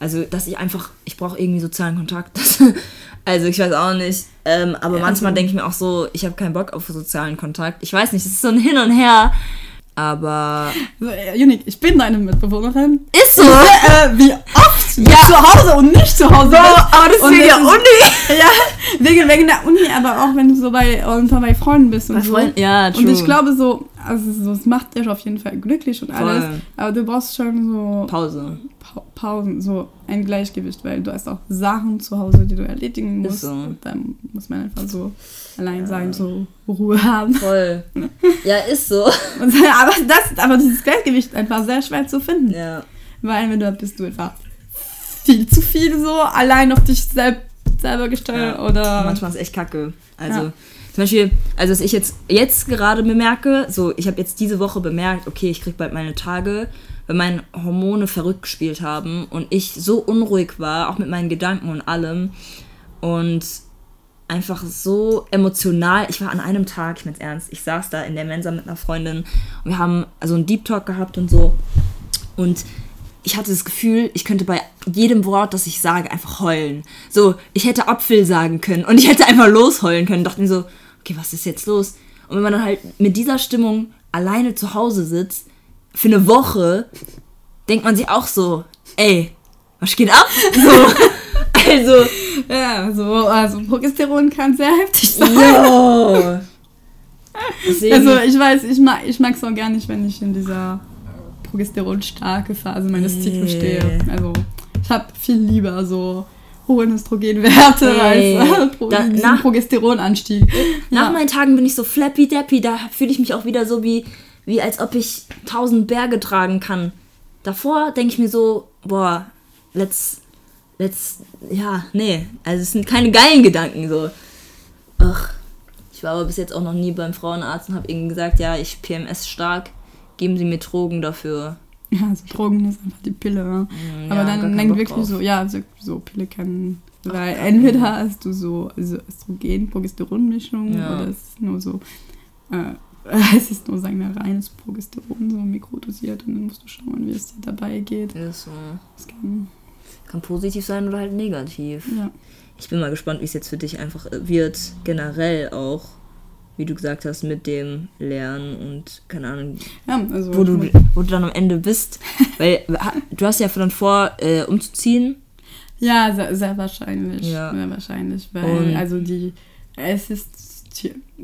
Also, dass ich einfach, ich brauche irgendwie sozialen Kontakt. also, ich weiß auch nicht. Ähm, aber Ja, manchmal also- denke ich mir auch so, ich habe keinen Bock auf sozialen Kontakt. Ich weiß nicht, es ist so ein Hin und Her. Aber So, äh, ich bin deine Mitbewohnerin. ist so! äh, wie oft ja. zu Hause und nicht zu Hause bist. aber das ist wegen der Uni. Ja, wegen, wegen der Uni, aber auch wenn du so bei, bei Freunden bist und Bei so. Freunden, ja, Und ich true. glaube so, also so, es macht dich auf jeden Fall glücklich und alles. Voll. Aber du brauchst schon so Pause. Pa Pausen, so ein Gleichgewicht, weil du hast auch Sachen zu Hause, die du erledigen Ist musst. so. Und dann muss man einfach so allein sein, so Ruhe haben. Voll. ja, ist so. Und, aber, das, aber dieses Gleichgewicht ist einfach sehr schwer zu finden. Ja. Weil wenn du bist du einfach viel zu viel so allein auf dich selb selber gestellt Ja. oder Manchmal ist echt kacke. Also, Ja. Zum Beispiel, also was ich jetzt, jetzt gerade bemerke, so, ich habe jetzt diese Woche bemerkt, okay, ich krieg bald meine Tage, weil meine Hormone verrückt gespielt haben und ich so unruhig war, auch mit meinen Gedanken und allem. Und einfach so emotional. Ich war an einem Tag, ich mein's ernst, ich saß da in der Mensa mit einer Freundin und wir haben also einen Deep Talk gehabt und so. Und ich hatte das Gefühl, ich könnte bei jedem Wort, das ich sage, einfach heulen. So, ich hätte Apfel sagen können und ich hätte einfach losheulen können. Dachte mir so, okay, was ist jetzt los? Und wenn man dann halt mit dieser Stimmung alleine zu Hause sitzt, für eine Woche, denkt man sich auch so, ey, was geht ab? So, also, ja, so, also Progesteron kann sehr heftig sein. Deswegen, Also ich weiß, ich mag ich mag's auch gar nicht, wenn ich in dieser progesteronstarke Phase meines. Zyklus stehe. Also ich habe viel lieber so hohe Östrogenwerte Ey, als äh, da- nach- Progesteronanstieg. Nach Ja. meinen Tagen bin ich so flappy dappy, da fühle ich mich auch wieder so wie, wie als ob ich tausend Berge tragen kann. Davor denke ich mir so, boah, let's, let's, ja, nee, also es sind keine geilen Gedanken so. Ach, ich war aber bis jetzt auch noch nie beim Frauenarzt und habe ihnen gesagt, ja, ich PMS stark, geben Sie mir Drogen dafür. Ja, also Drogen ist einfach die Pille. Ja. Mm, Aber ja, gar dann denkt wirklich drauf. so, ja, so, so Pille kann. Weil entweder hast du so also Östrogen-Progesteron-Mischung Ja. oder es ist nur so, äh, es ist nur sagen wir, reines Progesteron, so mikrodosiert und dann musst du schauen, wie es dir dabei geht. Ist so. Das kann, Kann positiv sein oder halt negativ. ja. Ich bin mal gespannt, wie es jetzt für dich einfach wird, generell auch, wie du gesagt hast, mit dem Lernen und keine Ahnung, ja, also wo du, wo du dann am Ende bist. Weil du hast ja dann vor, äh, umzuziehen. Ja, sehr, sehr wahrscheinlich. Ja. Sehr wahrscheinlich, weil Und- also die, es ist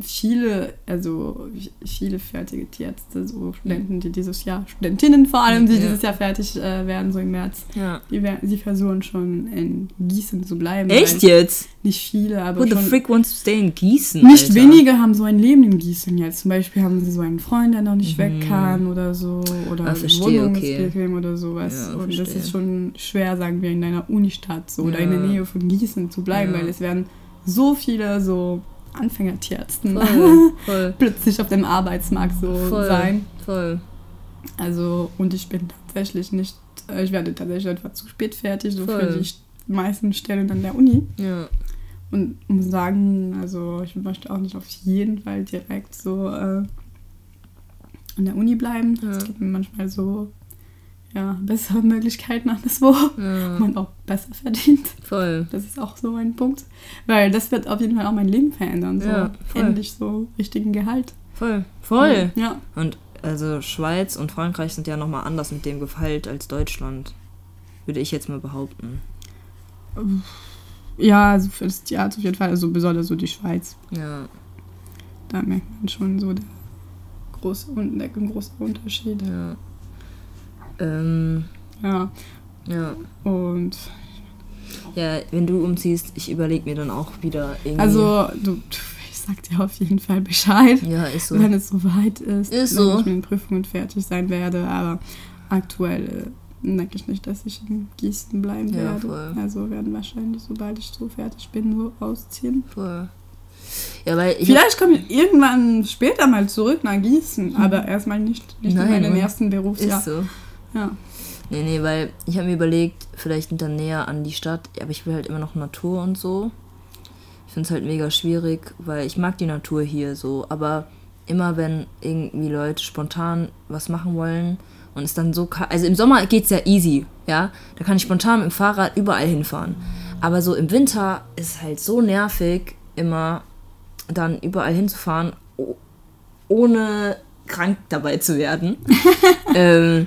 viele, also viele fertige Tierärzte, so Studenten, die dieses Jahr, Studentinnen vor allem, die Ja. dieses Jahr fertig äh, werden, so im März, Ja. die, sie versuchen schon in Gießen zu bleiben. Echt jetzt? Nicht viele, aber Who the frick wants to stay in Gießen? nicht Alter? wenige haben so ein Leben in Gießen jetzt. Zum Beispiel haben sie so einen Freund, der noch nicht Mhm. weg kann oder so. Oder Ah, verstehe, Wohnung okay. oder sowas. Ja, und das verstehe. ist schon schwer, sagen wir, in deiner Unistadt so oder in der. Nähe von Gießen zu bleiben, weil es werden so viele so Anfängertierärzten Voll, voll, plötzlich auf dem Arbeitsmarkt so voll, sein. voll. Also, und ich bin tatsächlich nicht, äh, ich werde tatsächlich etwas zu spät fertig, so für die meisten Stellen an der Uni. Ja, Und muss sagen, also ich möchte auch nicht auf jeden Fall direkt so äh, an der Uni bleiben. Ja. Es gibt manchmal so ja, bessere Möglichkeiten anderswo, wo ja, man auch besser verdient. voll. Das ist auch so ein Punkt. Weil das wird auf jeden Fall auch mein Leben verändern. So Ja, voll. endlich so richtigen Gehalt. Voll, voll. Ja. Und also Schweiz und Frankreich sind ja nochmal anders mit dem Gehalt als Deutschland. Würde ich jetzt mal behaupten. Ja, also für das Theater auf jeden Fall, also besonders so die Schweiz. Ja, Da merkt man schon so der große, der große Unterschied. ja. Ähm, Ja. ja. Und Ja, wenn du umziehst, ich überlege mir dann auch wieder irgendwie. Also, du, ich sag dir auf jeden Fall Bescheid, Ja, ist so. wenn es soweit ist, Ist wenn so. ich mit den Prüfungen fertig sein werde. Aber aktuell äh, denke ich nicht, dass ich in Gießen bleiben Ja, werde. voll. Also werden wahrscheinlich, sobald ich so fertig bin, so ausziehen. Voll. Ja. Vielleicht komme ich irgendwann später mal zurück nach Gießen, aber erstmal nicht, nicht Nein, in meinem ersten Berufsjahr. Ist so. Ja. Nee, nee, weil ich habe mir überlegt, vielleicht dann näher an die Stadt, aber ich will halt immer noch Natur und so. Ich finde es halt mega schwierig, weil ich mag die Natur hier so, aber immer wenn irgendwie Leute spontan was machen wollen und es dann so ka- also im Sommer geht's ja easy, ja? Da kann ich spontan mit dem Fahrrad überall hinfahren. Aber so im Winter ist es halt so nervig, immer dann überall hinzufahren, ohne krank dabei zu werden. ähm,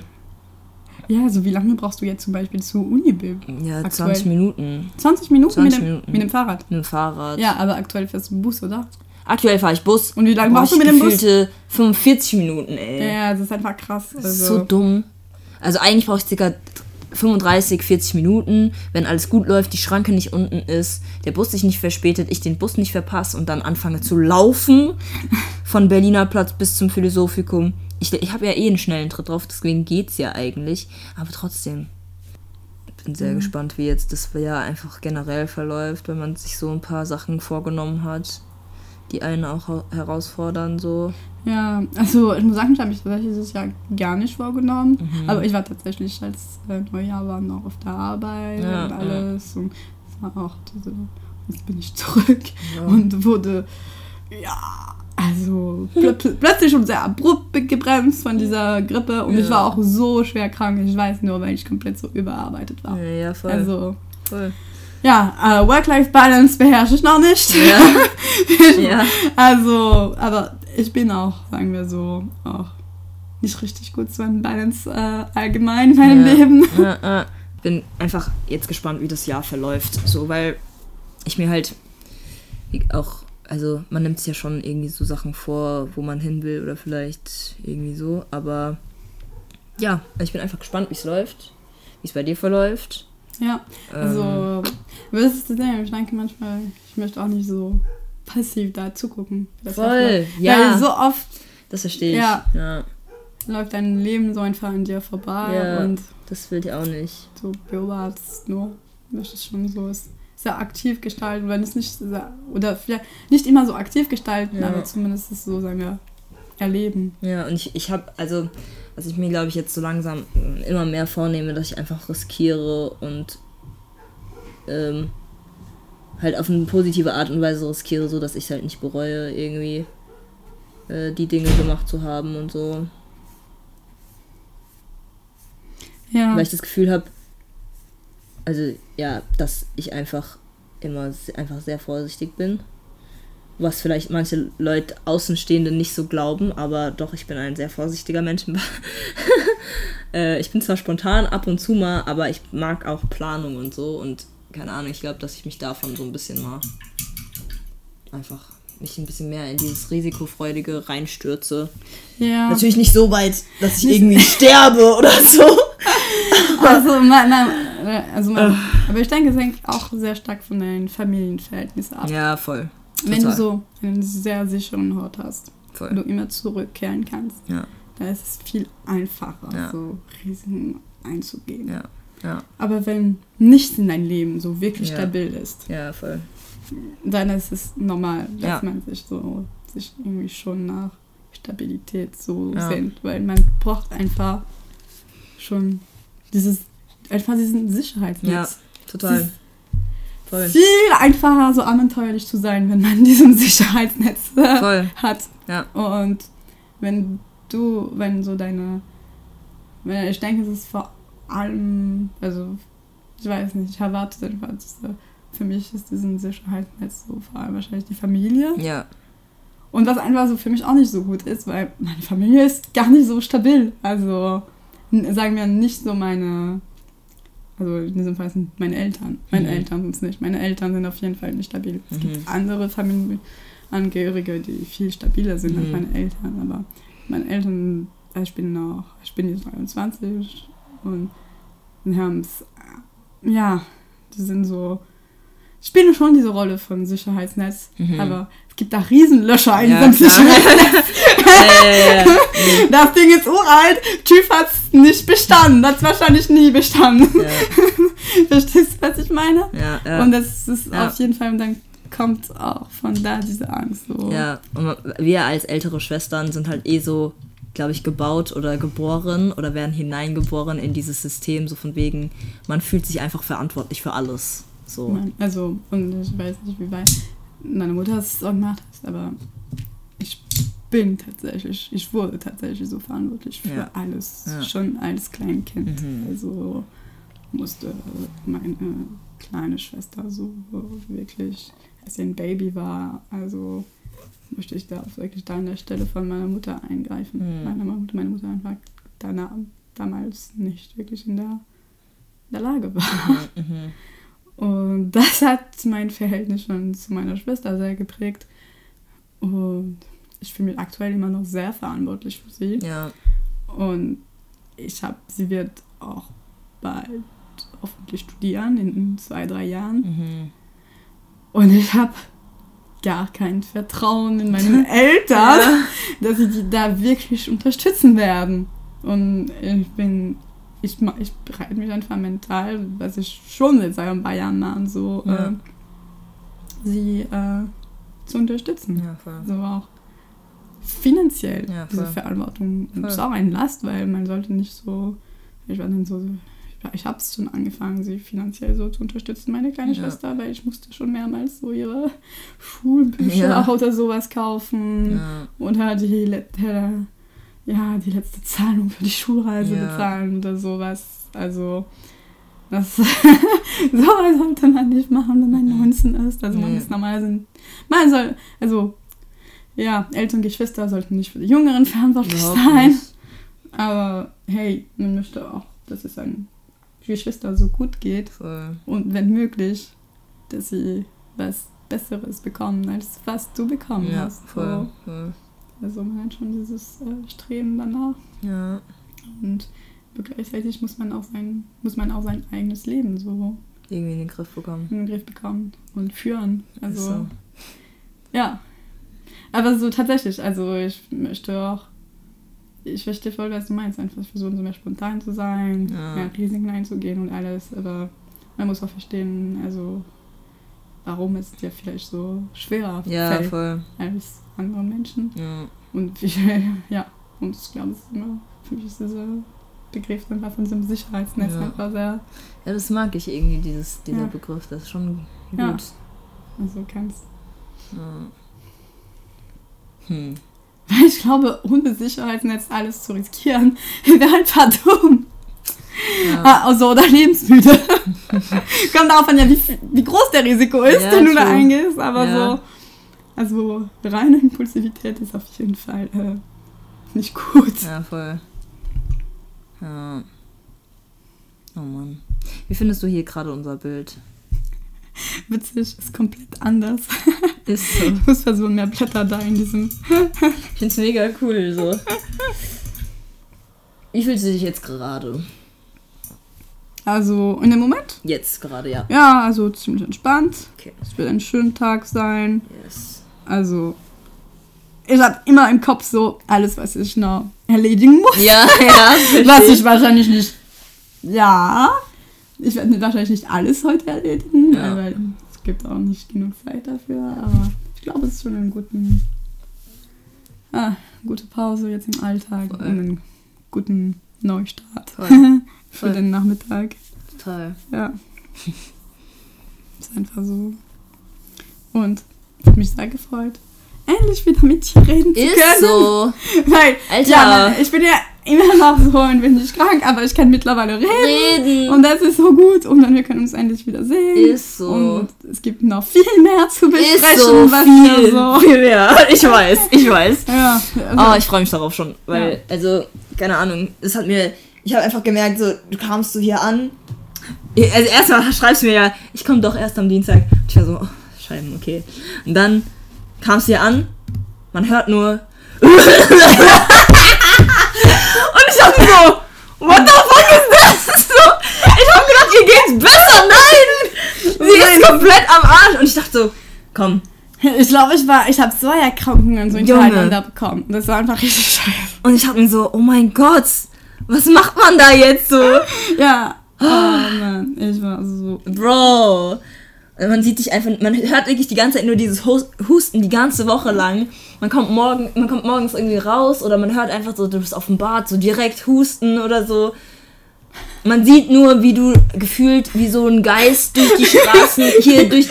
Ja, so wie lange brauchst du jetzt zum Beispiel zur Uni? Bib? Ja, Aktuell. 20 Minuten 20 Minuten, 20 mit, dem, Minuten. mit dem Fahrrad. mit dem Fahrrad. Ja, aber aktuell fährst du Bus, oder? Aktuell fahre ich Bus. Und wie lange brauchst du mit dem Bus? gefühlte 45 Minuten, ey. Ja, das ist einfach krass. Das ist Also, so dumm. Also eigentlich brauche ich circa 35, 40 Minuten, wenn alles gut läuft, die Schranke nicht unten ist, der Bus sich nicht verspätet, ich den Bus nicht verpasse und dann anfange zu laufen von Berliner Platz bis zum Philosophikum. Ich, ich habe ja eh einen schnellen Tritt drauf, deswegen geht's ja eigentlich. Aber trotzdem. Bin sehr gespannt, wie jetzt das Jahr einfach generell verläuft, wenn man sich so ein paar Sachen vorgenommen hat, die einen auch herausfordern, so. ja, also ich muss sagen, ich habe mich dieses Jahr gar nicht vorgenommen. Mhm. Aber ich war tatsächlich, als äh, Neujahr war, noch auf der Arbeit Ja, und ja. alles. Und es war auch diese, jetzt bin ich zurück Ja. und wurde, ja, also plö plö- plötzlich schon sehr abrupt gebremst von dieser Grippe. Und ich Ja. war auch so schwer krank. Ich weiß nur, weil ich komplett so überarbeitet war. Ja, ja voll. Also, voll. Ja, äh, Work-Life-Balance beherrsche ich noch nicht. Ja. ja. Also, aber ich bin auch, sagen wir so, auch nicht richtig gut zu einem Balance äh, allgemein in meinem Ja. Leben. Ja, ja. Bin einfach jetzt gespannt, wie das Jahr verläuft. So, weil ich mir halt auch, also man nimmt sich ja schon irgendwie so Sachen vor, wo man hin will oder vielleicht irgendwie so. Aber ja, ich bin einfach gespannt, wie es läuft, wie es bei dir verläuft. Ja, also, Ähm, das ist das Ding, ich denke manchmal, ich möchte auch nicht so passiv da zugucken. Voll, abläuft. ja. Weil so oft das verstehe ich. Ja. ja. läuft dein Leben so einfach an dir vorbei Ja. und Das will ich auch nicht. du beobachtest nur, möchtest schon so es sehr aktiv gestalten, wenn es nicht sehr, oder vielleicht nicht immer so aktiv gestalten, Ja. aber zumindest es so, sagen wir, erleben. Ja, und ich, ich habe, also, was ich mir, glaube ich, jetzt so langsam mm, immer mehr vornehme, dass ich einfach riskiere und ähm, halt auf eine positive Art und Weise riskiere, so dass ich halt nicht bereue, irgendwie äh, die Dinge gemacht zu haben und so. Ja, Weil ich das Gefühl habe, also ja, dass ich einfach immer einfach sehr vorsichtig bin. Was vielleicht manche Leute Außenstehende nicht so glauben, aber doch, ich bin ein sehr vorsichtiger Mensch. äh, ich bin zwar spontan ab und zu mal, aber ich mag auch Planung und so und keine Ahnung, ich glaube, dass ich mich davon so ein bisschen mal einfach mich ein bisschen mehr in dieses Risikofreudige reinstürze. ja. Natürlich nicht so weit, dass ich irgendwie sterbe oder so. Also, mein, mein, also mein, Ah. aber ich denke, es hängt auch sehr stark von deinen Familienverhältnissen ab. Ja, voll. Wenn du total. so einen sehr sicheren Ort hast, Voll. wo du immer zurückkehren kannst, Ja, da ist es viel einfacher, Ja. so Risiken einzugehen. ja, ja, Aber wenn nichts in deinem Leben so wirklich stabil ist, dann ist es normal, dass man sich so sich irgendwie schon nach Stabilität so Ja. sehnt, weil man braucht einfach schon dieses einfach diesen Sicherheitsnetz. Ja, total. Voll. Viel einfacher, so abenteuerlich zu sein, wenn man diesen Sicherheitsnetz äh, Voll. hat. Ja. Und wenn du, wenn so deine, wenn, ich denke, es ist vor allem, also ich weiß nicht, ich erwarte einfach, dass, äh, für mich ist diesen Sicherheitsnetz so vor allem wahrscheinlich die Familie. Ja, Und was einfach so für mich auch nicht so gut ist, weil meine Familie ist gar nicht so stabil. Also sagen wir nicht so meine, also in diesem Fall sind meine Eltern. Meine Mhm. Eltern sind es nicht. Meine Eltern sind auf jeden Fall nicht stabil. Es Mhm. gibt andere Familienangehörige, die viel stabiler sind als Mhm. meine Eltern. Aber meine Eltern, äh, ich bin noch, ich bin jetzt 23 und wir haben es, ja, die sind so, spielen schon diese Rolle von Sicherheitsnetz, Mhm. aber es gibt da Riesenlöcher in Ja, diesem klar. Sicherheitsnetz. ja, ja. Das Ding ist uralt, Typ hat es nicht bestanden, hat es wahrscheinlich nie bestanden. Verstehst du, was ich meine? ja, ja. Und das ist auf jeden Fall, und dann kommt auch von da diese Angst. So. Ja, und wir als ältere Schwestern sind halt eh so, glaube ich, gebaut oder geboren oder werden hineingeboren in dieses System, so von wegen, man fühlt sich einfach verantwortlich für alles. So. Man- Also, und ich weiß nicht, wie weit meine Mutter es auch gemacht hat, aber ich bin tatsächlich, ich wurde tatsächlich so verantwortlich für Ja. alles, Ja. schon als Kleinkind. Mhm. Also musste meine kleine Schwester so wirklich, als sie ein Baby war, also möchte ich da wirklich da an der Stelle von meiner Mutter eingreifen. Mhm. Meine Mutter, meine Mutter einfach danach damals nicht wirklich in der, in der Lage war. Mhm. Und das hat mein Verhältnis schon zu meiner Schwester sehr geprägt. Und ich fühle mich aktuell immer noch sehr verantwortlich für sie. Ja. Und ich habe, sie wird auch bald hoffentlich studieren in zwei, drei Jahren. Mhm. Und ich habe gar kein Vertrauen in meine Eltern, Ja. dass sie die da wirklich unterstützen werden. Und ich bin, ich, ich bereite mich einfach mental, was ich schon seit ein paar Jahren mache, so Ja. äh, sie äh, zu unterstützen. Ja, voll. So auch finanziell Ja, diese. Verantwortung Voll. ist auch ein Last, weil man sollte nicht so, ich war dann so, ich, habe es schon angefangen, sie finanziell so zu unterstützen, meine kleine Ja. Schwester, weil ich musste schon mehrmals so ihre Schulbücher Ja. oder sowas kaufen Ja. und halt die, let- äh, ja, die letzte Zahlung für die Schulreise Ja. bezahlen oder sowas. Also das sowas sollte man nicht machen, wenn man Mhm. 19 ist. Also man ist normalerweise man soll, also ja, Eltern und Geschwister sollten nicht für die Jüngeren verantwortlich sein. nicht. Aber hey, man möchte auch, dass es seinen Geschwistern so gut geht Voll. und wenn möglich, dass sie was Besseres bekommen, als was du bekommen Ja, hast. voll. voll. So, also man hat schon dieses äh, Streben danach Ja. und gleichzeitig muss man auch sein, muss man auch sein eigenes Leben so Irgendwie in den Griff bekommen. in den Griff bekommen und führen. Also so. ja. Aber so tatsächlich, also ich möchte auch, ich verstehe voll, was du meinst, einfach versuchen, so mehr spontan zu sein, Ja. mehr Risiken einzugehen und alles, aber man muss auch verstehen, also warum es dir vielleicht so schwerer Ja, fällt voll. als anderen Menschen. Ja. Und wie, ja, und ich glaube, es ist immer, für mich ist dieser Begriff einfach von diesem Sicherheitsnetz Ja. einfach sehr, ja, das mag ich irgendwie, dieses, dieser Ja. Begriff. Das ist schon gut. Ja. also kannst. Ja. Hm. Weil ich glaube, ohne Sicherheitsnetz alles zu riskieren, wäre einfach dumm. Ja. Ah, also, oder lebensmüde. Kommt darauf an, ja, wie, wie groß der Risiko ist, Ja, den du da true. eingehst. Aber Ja. so, also reine Impulsivität ist auf jeden Fall äh, nicht gut. Ja, voll. Ja. Oh Mann. Wie findest du hier gerade unser Bild? Witzig, ist komplett anders. Ist so. Ich muss versuchen, mehr Blätter da in diesem. Ich find's mega cool so. Wie fühlst du dich jetzt gerade? Also, in dem Moment? Jetzt gerade, ja. Ja, also ziemlich entspannt. Okay. Es wird ein schöner Tag sein. Yes. Also, ich habe immer im Kopf so alles, was ich noch erledigen muss. Ja, ja. Was ich wahrscheinlich nicht. Ja, ich werde wahrscheinlich nicht alles heute erledigen, Ja. weil es gibt auch nicht genug Zeit dafür. Aber ich glaube, es ist schon ein guten, ah, gute Pause jetzt im Alltag Voll. und einen guten Neustart Voll. für Voll. den Nachmittag. Total. Ja. ist einfach so. Und hat mich sehr gefreut, endlich wieder mit dir reden zu Ist können. so. Weil, Alter. ja, man, ich bin ja immer noch so ein wenig krank, aber ich kann mittlerweile reden. Reden. Und das ist so gut. Und dann wir können uns endlich wieder sehen. Ist so. Und es gibt noch viel mehr zu besprechen, Ist so was viel, so. viel mehr. Ich weiß, ich weiß. Ja, Oh, also, ich freue mich darauf schon, weil, also, keine Ahnung, es hat mir, ich habe einfach gemerkt, so, du kamst so hier an. Also, erstmal schreibst du mir ja, ich komme doch erst am Dienstag. Ich war so, oh, Scheiben, okay. Und dann kamst du hier an, man hört nur. Und ich dachte so, what the fuck ist das? So, ich habe gedacht, ihr geht's besser. Nein! Sie ist komplett am Arsch. Und ich dachte so, komm, ich glaube, ich war, ich habe zwei Erkrankungen so hintereinander bekommen. Das war einfach richtig scheiße. Und ich hab mir so, oh mein Gott, was macht man da jetzt so? Ja. Oh Mann, ich war so. Bro. Man sieht dich einfach, man hört wirklich die ganze Zeit nur dieses Hus- Husten die ganze Woche lang. Man kommt morgen, man kommt morgens irgendwie raus oder man hört einfach so, du bist auf dem Bad, so direkt husten oder so. Man sieht nur, wie du gefühlt wie so ein Geist durch die Straßen, hier durch,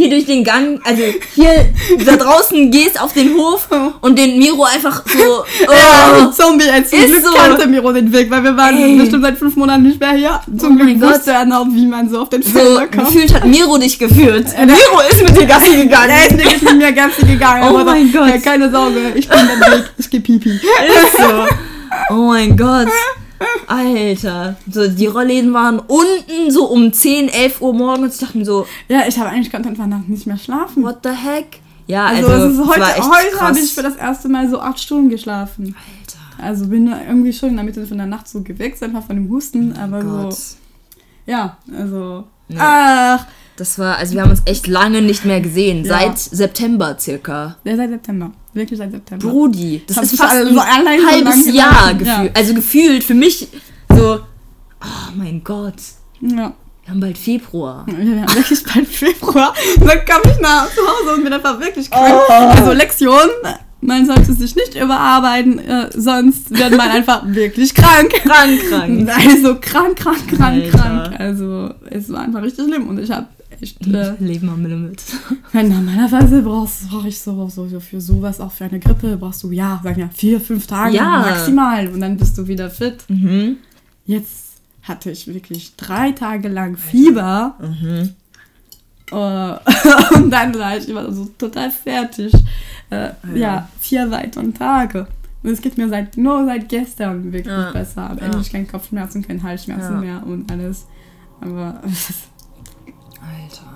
hier durch den Gang, also hier da draußen gehst auf den Hof und den Miro einfach so, Ja, oh, Zombie, als zum Ist so. kannte Miro den Weg, weil wir waren Ey. bestimmt seit fünf Monaten nicht mehr hier. Zum Oh Glück wusste er noch, wie man so auf den so Felder kommt. gefühlt hat Miro dich geführt. Miro ist mit dir Gassi gegangen. Er ist mit mir ganz gegangen. Oh mein Gott. Ja, keine Sorge, ich bin der Weg, ich geh pipi. Ist so. Oh mein Gott. Alter. So, die Rollläden waren unten so um 10, 11 Uhr morgens. Ich dachte mir so, Ja, ich habe eigentlich konnte einfach nachts nicht mehr schlafen. what the heck? Ja, also, also, es ist es heute, heute habe ich für das erste Mal so acht Stunden geschlafen. Alter. Also bin irgendwie schon in der Mitte von der Nacht so geweckt, einfach von dem Husten, aber Gott. so, ja, also, Nee. ach, Das war, also wir haben uns echt lange nicht mehr gesehen. Ja. Seit September circa. ja, seit September, wirklich seit September. Brudi, das ist fast ein so so halbes lang Jahr gelassen, ja. gefühlt. Also gefühlt für mich so, oh mein Gott, Ja. wir haben bald Februar. Ja, Wir haben wirklich bald Februar. Dann komme ich nach zu Hause und bin einfach wirklich krank. Oh. Also Lektion, man sollte sich nicht überarbeiten, äh, sonst wird man einfach wirklich krank. Krank, krank. Also krank, krank, krank, Alter. krank. Also es war einfach richtig schlimm und ich habe echt... Äh, Leben am Limit. wenn normalerweise brauchst brauche ich so, so, so für sowas, auch für eine Grippe, brauchst du, ja, sagen wir, vier, fünf Tage Ja. maximal und dann bist du wieder fit. Mhm. Jetzt hatte ich wirklich drei Tage lang Fieber. Mhm. Äh, und dann war ich immer so total fertig. Äh, ja. vier weitere Tage. Und es geht mir seit, nur seit gestern wirklich Ja. besser. Ja. endlich keine Kopfschmerzen, keine Halsschmerzen Ja. mehr und alles. Aber Alter.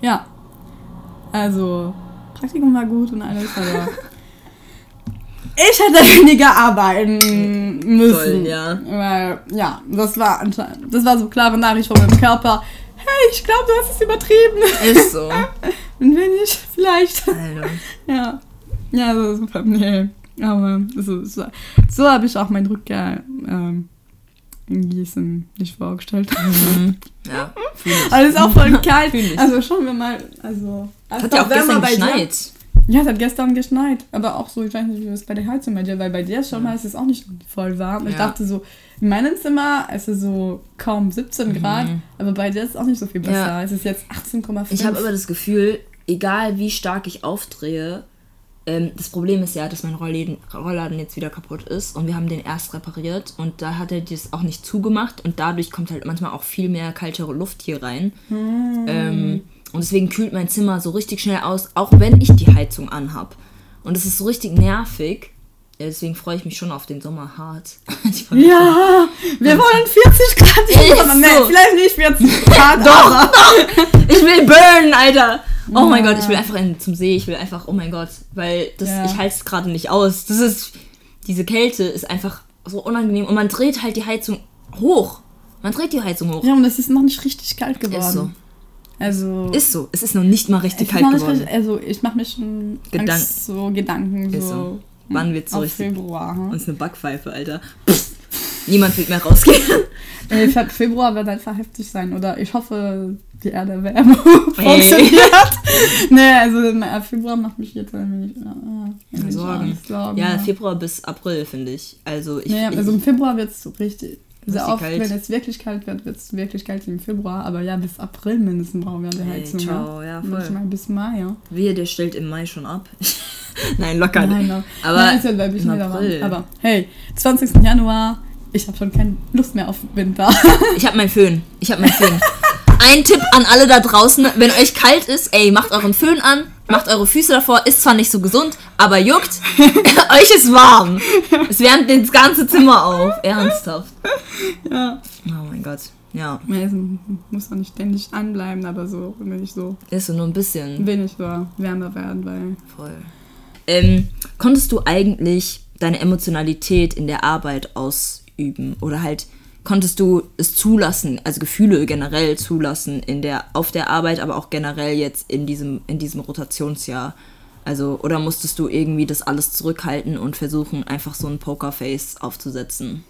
ja, also Praktikum war gut und alles, aber ich hätte weniger arbeiten müssen. Voll, ja. Weil, ja, das war anscheinend, das war so klare Nachricht von meinem Körper. Hey, ich glaube, du hast es übertrieben. Ist so. Ein wenig, vielleicht. Alter. Ja. Ja, so super. Nee. Aber so, so, so habe ich auch mein Rückkehr ähm, in Gießen nicht vorgestellt. Mhm. Ja, fühl ich. Aber es ist auch voll kalt. Ich. Also schauen wir mal. Also, es Hat ja auch gestern bei dir. geschneit. Ja, es hat gestern geschneit. Aber auch so, ich weiß nicht, wie es bei der Heizung bei dir, weil bei dir schon mal ist es auch nicht voll warm. Ich Ja. dachte so, in meinem Zimmer ist es so kaum 17 Grad, aber bei dir ist es auch nicht so viel besser. Mhm. Ja. Es ist jetzt 18,5. Ich habe immer das Gefühl, egal wie stark ich aufdrehe, ähm, das Problem ist ja, dass mein Rollladen, Rollladen jetzt wieder kaputt ist und wir haben den erst repariert und da hat er das auch nicht zugemacht und dadurch kommt halt manchmal auch viel mehr kaltere Luft hier rein. Ähm, und deswegen kühlt mein Zimmer so richtig schnell aus, auch wenn ich die Heizung anhab. Und es ist so richtig nervig. Deswegen freue ich mich schon auf den Sommer hart. Ich Ja, wir wollen 40 Grad. Nee, so. vielleicht nicht 40 Grad. Doch. Ich will burnen, Alter. Oh mein Ja. Gott, ich will einfach in, zum See. Ich will einfach, oh mein Gott, weil das, Ja. ich halte es gerade nicht aus. Das ist, diese Kälte ist einfach so unangenehm und man dreht halt die Heizung hoch. Man dreht die Heizung hoch. Ja, und es ist noch nicht richtig kalt geworden. Ist so. Also. Ist so. Es ist noch nicht mal richtig kalt geworden. richtig, also ich mache mir schon Gedanken. Angst, so Gedanken so. so. Wann wird's so auf richtig? Februar. Hm? Und es ist eine Backpfeife, Alter. Pff. Niemand wird mehr rausgehen. Ey, Fe- Februar wird einfach heftig sein. Oder ich hoffe, die Erde funktioniert. nee, also Februar macht mich jetzt ein wenig äh, Sorgen. Ja, Februar bis April, finde ich. Also ich. Nee, also im Februar wird es so richtig. Sehr oft, kalt. wenn es wirklich kalt wird, wird es wirklich kalt im Februar. Aber ja, bis April mindestens brauchen wir die Ey, Heizung. ciao, ja, voll. Manchmal bis Mai, ja. Wehe, der stellt im Mai schon ab. Nein, locker. Nein, no. Aber Nein, ein bisschen im. April. Aber hey, 20. Januar, ich habe schon keine Lust mehr auf Winter. Ich habe meinen Föhn. Ich habe meinen Föhn. Ein Tipp an alle da draußen, wenn euch kalt ist, ey, macht euren Föhn an, macht eure Füße davor, ist zwar nicht so gesund, aber juckt, euch ist warm. Es wärmt das ganze Zimmer auf, ernsthaft. ja. Oh mein Gott, ja, Es muss auch nicht ständig anbleiben, aber so, wenn ich so ist so nur ein bisschen wenig so wärmer werden, weil. voll. Ähm, konntest du eigentlich deine Emotionalität in der Arbeit ausüben oder halt konntest du es zulassen, also Gefühle generell zulassen in der auf der Arbeit, aber auch generell jetzt in diesem in diesem Rotationsjahr? Also oder musstest du irgendwie das alles zurückhalten und versuchen einfach so ein Pokerface aufzusetzen?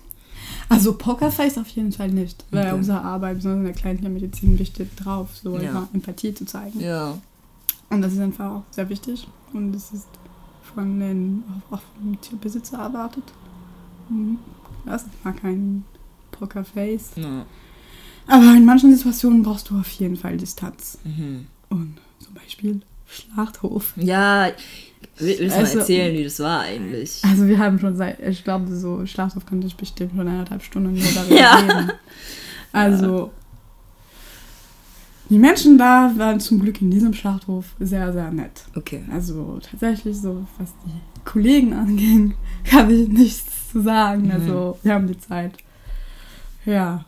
Also Pokerface auf jeden Fall nicht, weil Okay. unsere Arbeit, besonders in der kleinen Medizin, besteht drauf, so Ja. Empathie zu zeigen. Ja. Und das ist einfach auch sehr wichtig und das ist von den auch vom Tierbesitzer erwartet. Mhm. Das ist mal kein Pokerface. ja. Aber in manchen Situationen brauchst du auf jeden Fall Distanz. Mhm. Und zum Beispiel Schlachthof. Ja, will- willst du mal Also- erzählen, wie das war eigentlich? Also wir haben schon seit, ich glaube, so Schlachthof könnte ich bestimmt schon eineinhalb Stunden nur darüber Ja. reden. Also die Menschen da waren zum Glück in diesem Schlachthof sehr, sehr nett. Okay. Also tatsächlich so, was die Kollegen anging, habe ich nichts zu sagen. Mhm. Also wir haben die Zeit ja,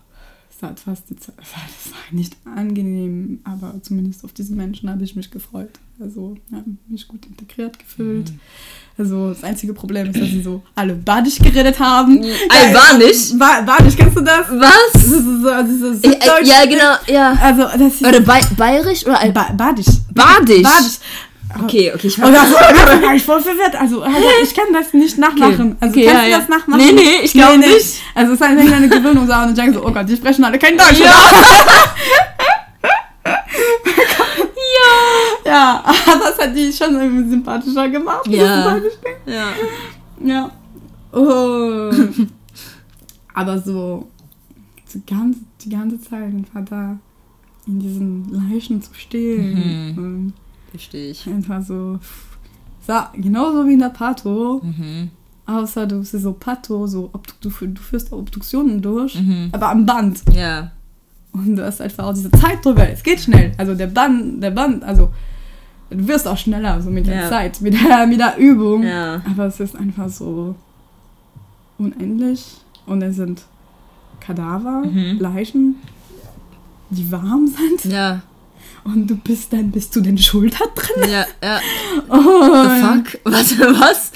fast die Zeit, es war nicht angenehm, aber zumindest auf diese Menschen habe ich mich gefreut. Also, ja, mich gut integriert gefühlt. Mhm. Also, das einzige Problem ist, dass sie so alle badisch geredet haben. Albanisch? Ba badisch, kennst du das? Das Was? ist so, das ist so Äh, äh, Süddeutsch. ja, genau, ja. Also, das ist Oder Ba- bayerisch oder ba badisch. Badisch? Badisch. Okay, okay, ich Und das, das war ich voll verwirrt. Also, also, ich kann das nicht nachmachen. Also, Okay, kannst ja, du das nachmachen? Nee, nee, ich glaub nicht. Also, es ist halt eine Gewöhnungssache und ich denke so, oh Gott, die sprechen alle kein Deutsch. Ja. ja. Ja, aber es hat die schon irgendwie sympathischer gemacht. Ja. Ja. Ja. Oh. Aber so die ganze, die ganze Zeit einfach da in diesen Leichen zu stehen. Und Verstehe ich. einfach so. so genauso wie in der Pato. Mhm. Außer du bist so Pato, so du, du führst Obduktionen durch, Mhm. aber am Band. Ja. Und du hast einfach auch diese Zeit drüber. Es geht schnell. Also der Band, der Band, also du wirst auch schneller, so mit der Ja. Zeit, mit der, mit der Übung. Ja. Aber es ist einfach so unendlich. Und es sind Kadaver, Mhm. Leichen, die warm sind. Ja. Und du bist dann bis zu den Schultern drin. Ja, ja. Und, The fuck? Warte, was?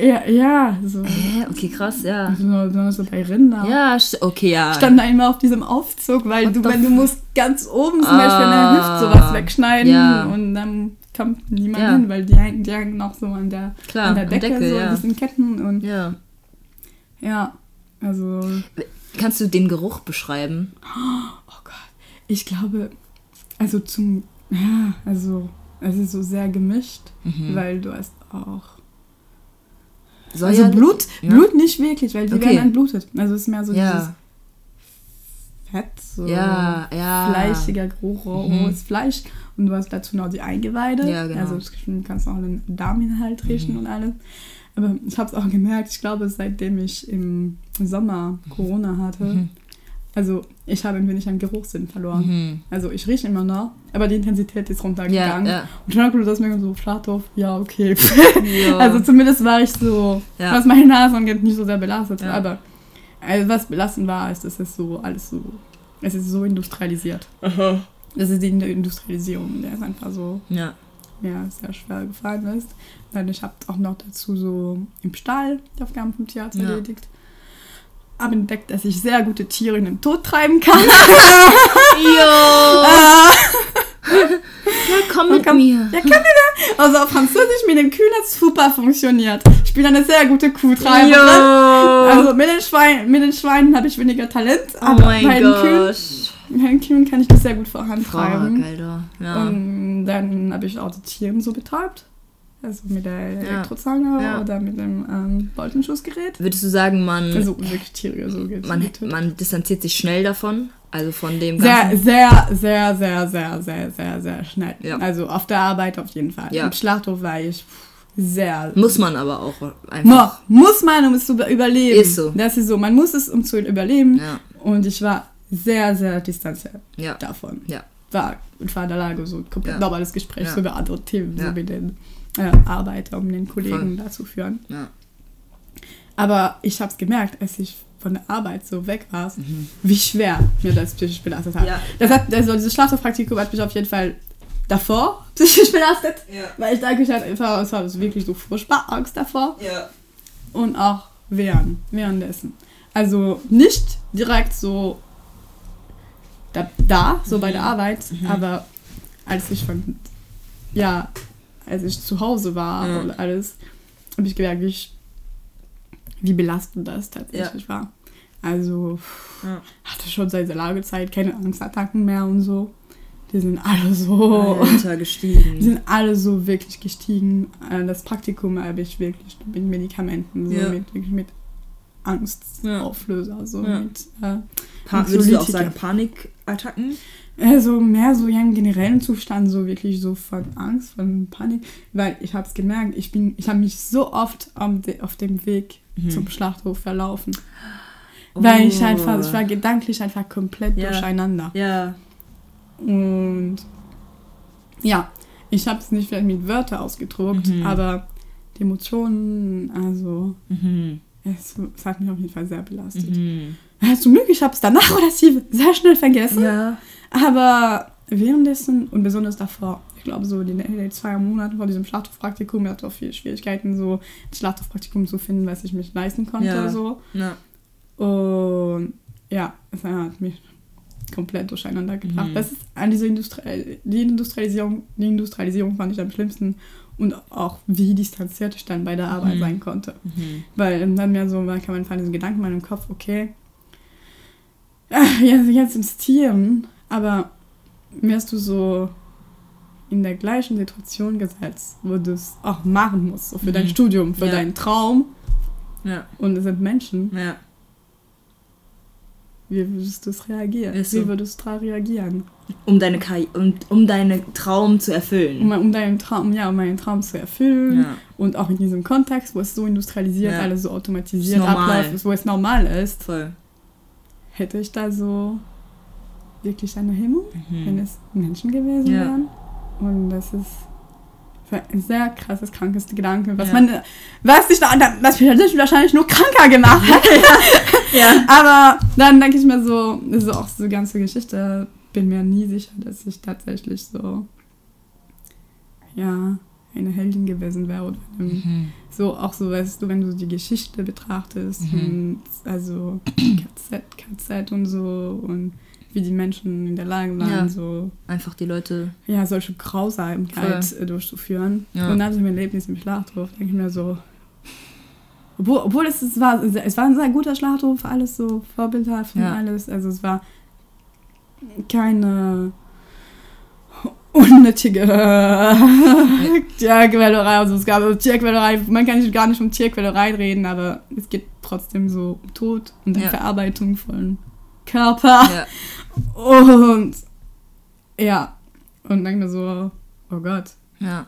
Ja, ja, so. Hä? Okay, krass, ja. So, so, so bei Rindern. Ja, okay, ja. Ich stand da immer auf diesem Aufzug, weil What du, wenn du musst ganz oben zum Ah, Beispiel an der Hüfte sowas wegschneiden ja. und dann kommt niemand Ja. hin, weil die hängen, die hängen noch so an der, Klar, an der Decke, Deckel, so ja. diesen Ketten und ja, Ja. also Kannst du den Geruch beschreiben? oh Gott, ich glaube, also zum, ja, also es ist so sehr gemischt, Mhm. weil du hast auch Soll also ja- Blut, Ja. Blut nicht wirklich, weil die Okay. werden entblutet. Also es ist mehr so dieses Ja. Fett, so Ja, ja. fleischiger Geruch, Mhm. rohes Fleisch. Und du hast dazu noch die Eingeweide. Ja, genau. Also du kannst auch den Darminhalt riechen und alles. Aber ich habe es auch gemerkt, ich glaube, seitdem ich im Sommer Corona hatte, Mhm. Also ich habe ein wenig an Geruchssinn verloren. Mhm. Also ich rieche immer noch, aber die Intensität ist Ja, runtergegangen. ja. Und dann habe ich das mir so, Flatov, ja, okay. Ja. Also zumindest war ich so, Ja. was meine Nase angeht, nicht so sehr belastet. Ja. Aber also was belastend war, ist, dass es so alles so, es ist so industrialisiert. Aha. Das ist die Industrialisierung, der ist einfach so, Ja. ja, sehr schwer gefallen ist. Dann ich habe auch noch dazu so im Stall die Aufgaben vom Tierarzt Ja. erledigt. Habe entdeckt, dass ich sehr gute Tiere in den Tod treiben kann. Jo! Ah, Ja, komm mit komm. mir. ja, kann wieder. Also auf Französisch mit den Kühen hat es super funktioniert. Ich bin eine sehr gute Kuhtreiberin. Also mit den, Schwein, mit den Schweinen habe ich weniger Talent, oh aber mein bei den Kühen, den Kühen kann ich das sehr gut Fuck, vorantreiben. Alter. Ja. Und dann habe ich auch die Tiere so betäubt. Also mit der. Elektrozange Ja. oder mit dem ähm, Bolzenschussgerät. Würdest du sagen, man, Also wirklich Tiere so getötet. man, man distanziert sich schnell davon? Also von dem sehr, ganzen... sehr, sehr, sehr, sehr, sehr, sehr, sehr schnell. Ja. Also auf der Arbeit auf jeden Fall. Ja. Im Schlachthof war ich sehr. Muss man aber auch Mo, einfach. muss man, um es zu über- überleben. Ist so. Das ist so. Man muss es, um zu überleben. Ja, Und ich war sehr, sehr distanziert davon. ja. War, und war in der Lage, so komplett Ja. normales Gespräch Ja. über andere Themen, Ja. so den äh, Arbeiter, um den Kollegen da zu führen. ja. Aber ich habe es gemerkt, als ich von der Arbeit so weg war, Mhm. wie schwer mir das psychisch belastet hat. Ja. Das hat also dieses Schlafpraktikum hat mich auf jeden Fall davor psychisch belastet, Ja. weil ich denke, ich hatte einfach, es war so wirklich so furchtbar Angst davor Ja. und auch während, währenddessen. Also nicht direkt so da, da so bei der Arbeit, aber als ich von, ja, als ich zu Hause war Ja. und alles, habe ich gemerkt, wie, ich, wie belastend das tatsächlich war. Also Ja. hatte schon seit der Lagezeit keine Angstattacken mehr und so. Die sind alle so. Alter, Die gestiegen. sind alle so wirklich gestiegen. Äh, Das Praktikum habe ich wirklich mit Medikamenten, so Ja. mit, wirklich mit Angstauflöser, so Ja. mit äh, würdest du auch sagen Panikattacken? Also mehr so ja, im generellen Zustand, so wirklich so von Angst, von Panik, weil ich habe es gemerkt, ich bin, ich habe mich so oft am de auf dem Weg Mhm. zum Schlachthof verlaufen, weil ich Oh. einfach, ich war gedanklich einfach komplett Ja. durcheinander. Ja. Und ja, ich habe es nicht vielleicht mit Wörtern ausgedruckt, Mhm. aber die Emotionen, also Mhm. es, es hat mich auf jeden Fall sehr belastet. Ja, zum Glück, ich habe es danach relativ sehr schnell vergessen. Ja. Aber währenddessen und besonders davor, ich glaube so die, die zwei Monate vor diesem Schlachthofpraktikum, ich hatte auch viele Schwierigkeiten, so ein Schlachthofpraktikum zu finden, was ich mich leisten konnte. Ja. So. Ja. Und ja, es hat mich komplett durcheinander gebracht. Mhm. Das ist an diese Industrie die Industrialisierung, die Industrialisierung fand ich am schlimmsten und auch wie distanziert ich dann bei der Arbeit Mhm. sein konnte. Mhm. Weil dann mir so, man kann man diesen Gedanken in meinem Kopf, okay, jetzt, jetzt ins Tieren, aber wärst du so in der gleichen Situation gesetzt, wo du es auch machen musst, so für dein Mhm. Studium, für Ja. deinen Traum Ja. und es sind Menschen, Ja. wie würdest du es reagieren? So. Wie würdest du reagieren? Um deine Karri um, um deinen Traum zu erfüllen. Um, um deinen Traum, ja, um meinen Traum zu erfüllen ja. und auch in diesem Kontext, wo es so industrialisiert, alles so automatisiert abläuft, wo es normal ist, Voll. Hätte ich da so wirklich eine Hemmung, wenn Mhm. es Menschen gewesen Ja. wären. Und das ist ein sehr krasses, krankes Gedanke, was Ja. man, was ich da, was mich wahrscheinlich nur kranker gemacht hat. Ja. Aber dann denke ich mir so, das ist auch so die ganze Geschichte, bin mir nie sicher, dass ich tatsächlich so, ja, eine Heldin gewesen wäre oder Mhm. so auch so, weißt du, wenn du die Geschichte betrachtest, Mhm. und also KZ, KZ und so und wie die Menschen in der Lage waren, Ja. so Einfach die Leute. ja, solche Grausamkeit äh, durchzuführen. Ja. Und ich mein Erlebnis im Schlachthof, denke ich mir so, obwohl, obwohl es, es, war, es war ein sehr guter Schlachthof, alles so vorbildhaft und Ja. alles, also es war keine unnötige Tierquälerei, also es gab also Tierquälerei, man kann nicht gar nicht um Tierquälerei reden, aber es geht trotzdem so um Tod und die Ja. Verarbeitung von Körper. Ja. Und ja, und dann mir so, oh Gott, Ja.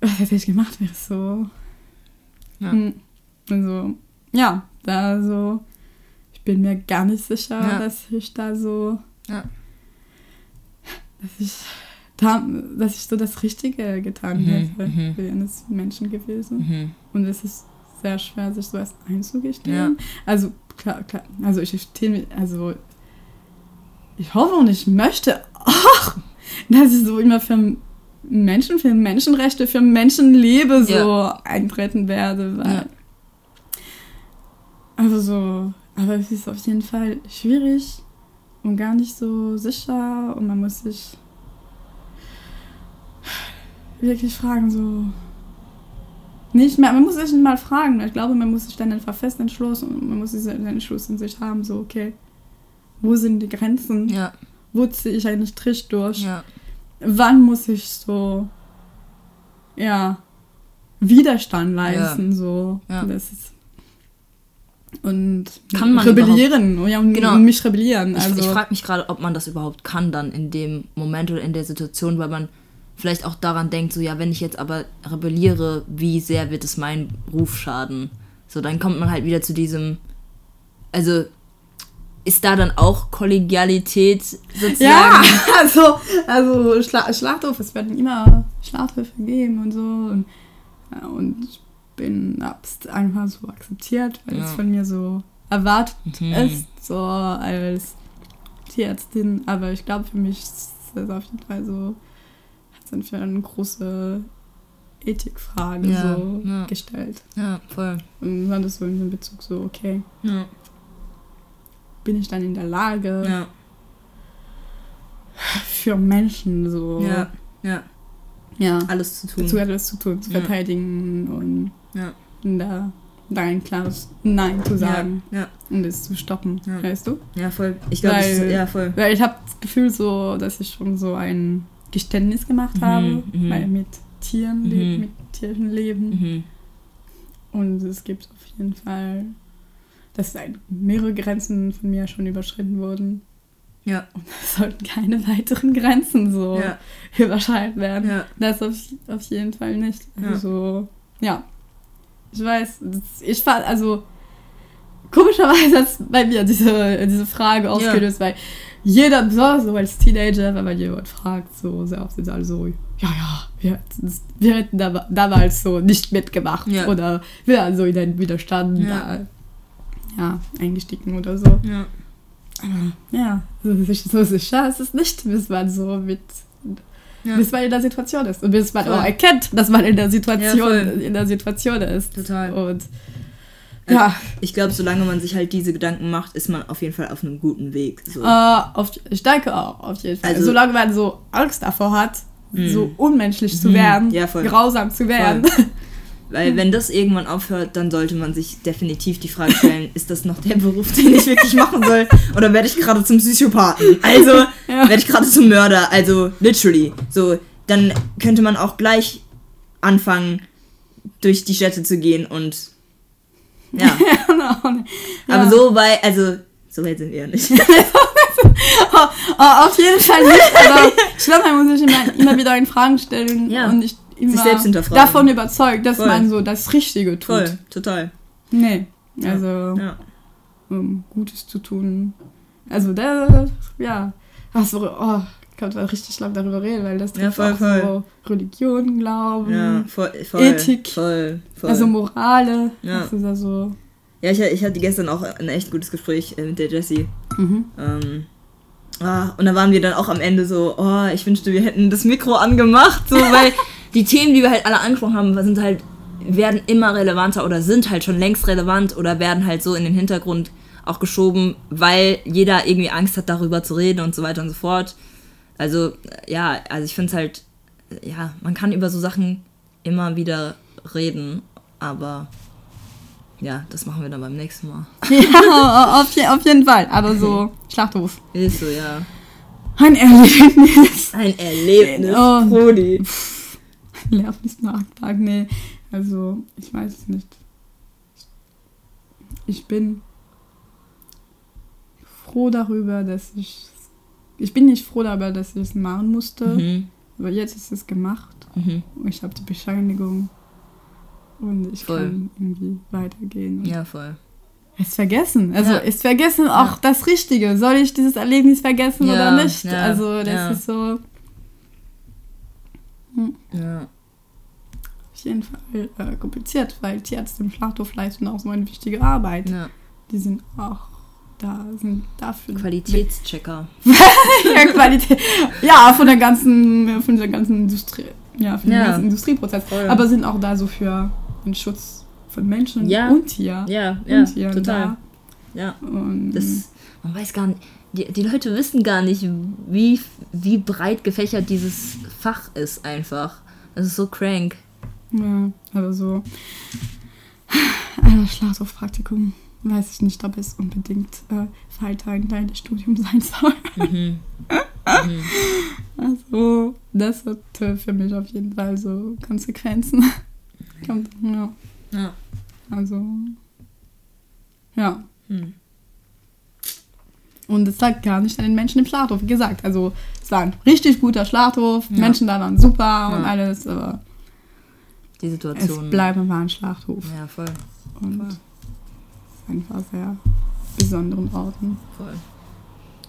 was hätte ich gemacht, wäre es so. Ja. Hm. Also, ja, da so, ich bin mir gar nicht sicher, Ja. dass ich da so, Ja. Dass ich, da, dass ich so das Richtige getan Mhm, hätte mhm. für eines Menschen gewesen. Mhm. Und es ist sehr schwer, sich sowas einzugestehen. Also, klar, klar, also ich stehe mir, also ich hoffe und ich möchte auch, dass ich so immer für Menschen, für Menschenrechte, für Menschenliebe so Ja. eintreten werde, weil Ja. also so, aber es ist auf jeden Fall schwierig und gar nicht so sicher und man muss sich wirklich fragen, so nicht mehr, man muss sich nicht mal fragen, ich glaube, man muss sich dann einfach fest entschlossen und man muss diesen Entschluss in sich haben, so okay, wo sind die Grenzen, Ja. wo ziehe ich einen Strich durch, Ja. wann muss ich so, ja, Widerstand leisten, so. Ja. Das ist, und Kann man rebellieren, ja, und, Genau. und mich rebellieren. Ich, Also, ich frage mich gerade, ob man das überhaupt kann dann in dem Moment oder in der Situation, weil man vielleicht auch daran denkt, so ja, wenn ich jetzt aber rebelliere, wie sehr wird es meinen Ruf schaden? So, dann kommt man halt wieder zu diesem, also ist da dann auch Kollegialität sozusagen? ja, also, also Schla Schlachthof, es werden immer Schlachthöfe geben und so. Und, und ich bin hab's einfach so akzeptiert, weil Ja. es von mir so erwartet Mhm. ist, so als Tierärztin. Aber ich glaube, für mich ist das auf jeden Fall so, hat es dann für eine große Ethikfrage Ja, so ja. gestellt. Ja, voll. Und war das so in dem Bezug so, okay, Ja, bin ich dann in der Lage, für Menschen so ja, ja, ja, alles zu tun. zu etwas zu tun, zu verteidigen und Ja. da, da ein klares Nein zu sagen Ja, und es zu stoppen, Ja. weißt du? ja, voll. Ich glaube, ja, voll. Weil ich habe das Gefühl so, dass ich schon so ein Geständnis gemacht Mhm, habe, mhm. weil mit Tieren, Mhm. mit tierischen Leben. Mhm. Und es gibt auf jeden Fall, dass mehrere Grenzen von mir schon überschritten wurden. Ja, Und es sollten keine weiteren Grenzen so ja, überschritten werden. ja, Das auf, auf jeden Fall nicht. Ja. Also, ja. Ich weiß, ich war, also, komischerweise hat es bei mir diese, diese Frage ausgelöst, weil jeder, besonders so als Teenager, wenn man jemand fragt, so sehr oft sind alle so, ja, ja, wir, wir hätten da, damals so nicht mitgemacht Ja. oder wir hatten so in den Widerstand Ja. da ja, eingestiegen oder so. Ja. Ja, so, so sicher ist es nicht, bis man so mit. Ja. Bis man in der Situation ist. Und bis man Voll. auch erkennt, dass man in der Situation, voll. in der Situation ist. Total. Und Äh, ja, Ich glaube, solange man sich halt diese Gedanken macht, ist man auf jeden Fall auf einem guten Weg. So. äh, auf, ich denke auch, auf jeden Fall. Also- Solange man so Angst davor hat, Mhm. so unmenschlich zu Mhm. werden, Ja, voll. grausam zu werden. Weil wenn das irgendwann aufhört, dann sollte man sich definitiv die Frage stellen, ist das noch der Beruf, den ich wirklich machen soll? Oder werde ich gerade zum Psychopathen? Also Ja. werde ich gerade zum Mörder? Also literally. So, dann könnte man auch gleich anfangen, durch die Städte zu gehen und ja. Genau. Aber so weit, also so weit sind wir ja nicht. Oh, oh, auf jeden Fall nicht, aber ich glaube, man muss sich immer, immer wieder in Fragen stellen Ja. und nicht immer selbst hinterfragen. davon überzeugt, dass Voll. man so das Richtige tut. Voll, total. Nee, Ja. also Ja. um Gutes zu tun. Also da, ja, also, oh, ich kann da richtig lang darüber reden, weil das Ja, trifft voll, auch voll. so Religion, Glauben, Ja, voll, voll. Ethik. Voll, voll. also Morale. Ja. Das ist also, ja, ich, ich hatte gestern auch ein echt gutes Gespräch äh, mit der Jessie. mhm. Ähm, ah, und da waren wir dann auch am Ende so, oh, ich wünschte, wir hätten das Mikro angemacht, so, weil die Themen, die wir halt alle angesprochen haben, sind halt, werden immer relevanter oder sind halt schon längst relevant oder werden halt so in den Hintergrund auch geschoben, weil jeder irgendwie Angst hat, darüber zu reden und so weiter und so fort. Also, ja, also ich finde es halt, ja, man kann über so Sachen immer wieder reden, aber ja, das machen wir dann beim nächsten Mal. ja, auf, je, auf jeden Fall, aber so Schlachthof. Ist so, ja. Ein Erlebnis. Ein Erlebnis, Oh. Brody. Nervensnachtrag, nee. Also, ich weiß es nicht. Ich bin froh darüber, dass ich. Ich bin nicht froh darüber, dass ich es machen musste, Mhm. aber jetzt ist es gemacht. Mhm. Und ich habe die Bescheinigung. Und ich Voll. kann irgendwie weitergehen. Ja, voll. Es vergessen. Also, Ja. es vergessen auch Ja. das Richtige. Soll ich dieses Erlebnis vergessen Ja, oder nicht? also, das ist so. Ja. auf jeden Fall äh, kompliziert, weil Tierärzte im Schlachthof leisten auch so eine wichtige Arbeit. ja. Die sind auch da, sind dafür. Qualitätschecker. ja, Qualität. Ja, von der ganzen, von der ganzen Industrie, ja, von dem Ja. ganzen Industrieprozess. Voll. Aber sind auch da so für den Schutz von Menschen Ja. und Tier. Ja, und ja, Tieren total. Da. Ja. Und Das, man weiß gar nicht, die, die Leute wissen gar nicht, wie, wie breit gefächert dieses Fach ist einfach. Das ist so crank. ja, aber so. Ein Schlachthofpraktikum. Weiß ich nicht, ob es unbedingt äh, weiter ein kleines Studium sein soll. Mhm. Also, das hat äh, für mich auf jeden Fall so Konsequenzen. Kommt, ja, Ja. also, ja. Hm. Und es lag gar nicht an den Menschen im Schlachthof. Wie gesagt, also, es war ein richtig guter Schlachthof. Ja. Menschen da waren super und Ja. alles, aber Die es Situation. bleibt einfach ein Schlachthof. Ja, voll. Und Voll. es einfach sehr besonderen Orten. voll.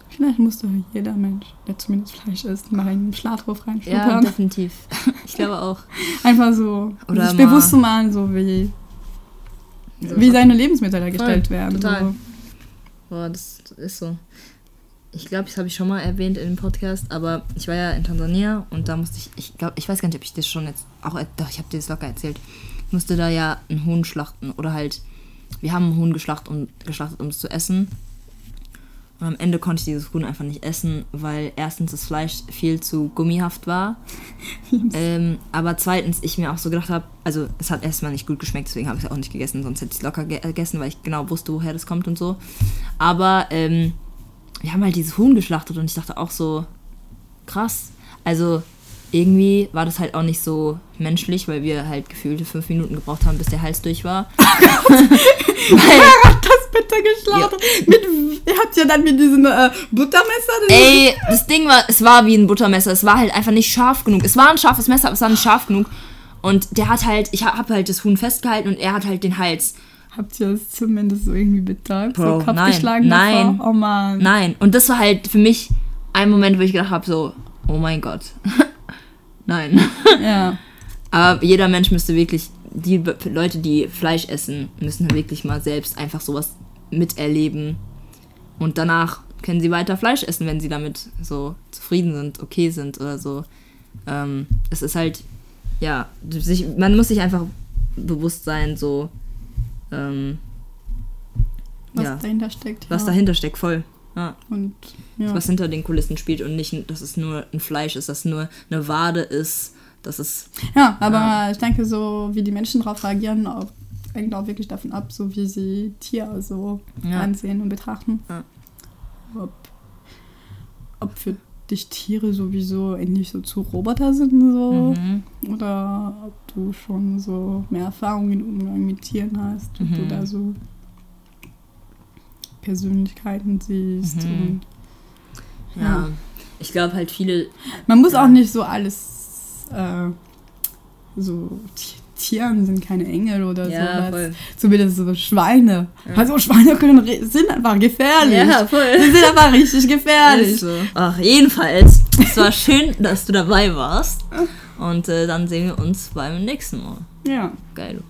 Vielleicht musste jeder Mensch, der zumindest Fleisch isst, mal in den Schlachthof Ja, reinschnuppern. definitiv. Ich glaube auch. Einfach so, Oder sich mal- bewusst zu machen, so wie, So. wie seine Lebensmittel hergestellt werden. total. So. Boah, das ist so. Ich glaube, das habe ich schon mal erwähnt in dem Podcast, aber ich war ja in Tansania und da musste ich, ich glaube, ich weiß gar nicht, ob ich das schon jetzt auch, doch, ich habe dir das locker erzählt. Ich musste da ja einen Huhn schlachten oder halt, wir haben einen Huhn geschlachtet, um, geschlachtet, um es zu essen. Und am Ende konnte ich dieses Huhn einfach nicht essen, weil erstens das Fleisch viel zu gummihaft war. ähm, aber zweitens ich mir auch so gedacht habe, also es hat erstmal nicht gut geschmeckt, deswegen habe ich es auch nicht gegessen, sonst hätte ich es locker ge gegessen, weil ich genau wusste, woher das kommt und so. Aber ähm, wir haben halt dieses Huhn geschlachtet und ich dachte auch so, krass. Also irgendwie war das halt auch nicht so menschlich, weil wir halt gefühlte fünf Minuten gebraucht haben, bis der Hals durch war. Wer hat das bitte geschlachtet? Mit, ihr habt ja dann mit diesem äh, Buttermesser. das- Ey, das Ding war, es war wie ein Buttermesser. Es war halt einfach nicht scharf genug. Es war ein scharfes Messer, aber es war nicht scharf genug. Und der hat halt, ich habe halt das Huhn festgehalten und er hat halt den Hals. Habt ihr es zumindest so irgendwie betäubt? Bro, so Kopf nein, geschlagen nein. Oh Mann. Nein. Und das war halt für mich ein Moment, wo ich gedacht habe, so, oh mein Gott. Nein. Ja. Aber jeder Mensch müsste wirklich, die Leute, die Fleisch essen, müssen wirklich mal selbst einfach sowas miterleben. Und danach können sie weiter Fleisch essen, wenn sie damit so zufrieden sind, okay sind oder so. Ähm, es ist halt, ja, sich, man muss sich einfach bewusst sein, so, ähm, Was ja, dahinter steckt. was ja. dahinter steckt, voll. Ja. Und ja. Was hinter den Kulissen spielt und nicht, dass es nur ein Fleisch ist, dass es nur eine Wade ist, dass es. Ja, aber ich denke, so wie die Menschen darauf reagieren, auch, hängt auch wirklich davon ab, so wie sie Tiere so Ja. ansehen und betrachten. Ja. Ob, ob für dich Tiere sowieso ähnlich so zu Roboter sind so Mhm. oder ob du schon so mehr Erfahrung im Umgang mit Tieren hast, ob du Mhm. da so Persönlichkeiten siehst Mhm. und Ja. Ja. Ich glaube halt viele. Man muss Ja. auch nicht so alles äh, so Ti- Tieren sind keine Engel oder Ja, sowas. voll. So wie das so Schweine. Ja. Also Schweine können sind einfach gefährlich. Ja, voll. Die sind einfach richtig gefährlich. So. Ach, jedenfalls, es war schön, dass du dabei warst. Und äh, dann sehen wir uns beim nächsten Mal. Ja. Geil.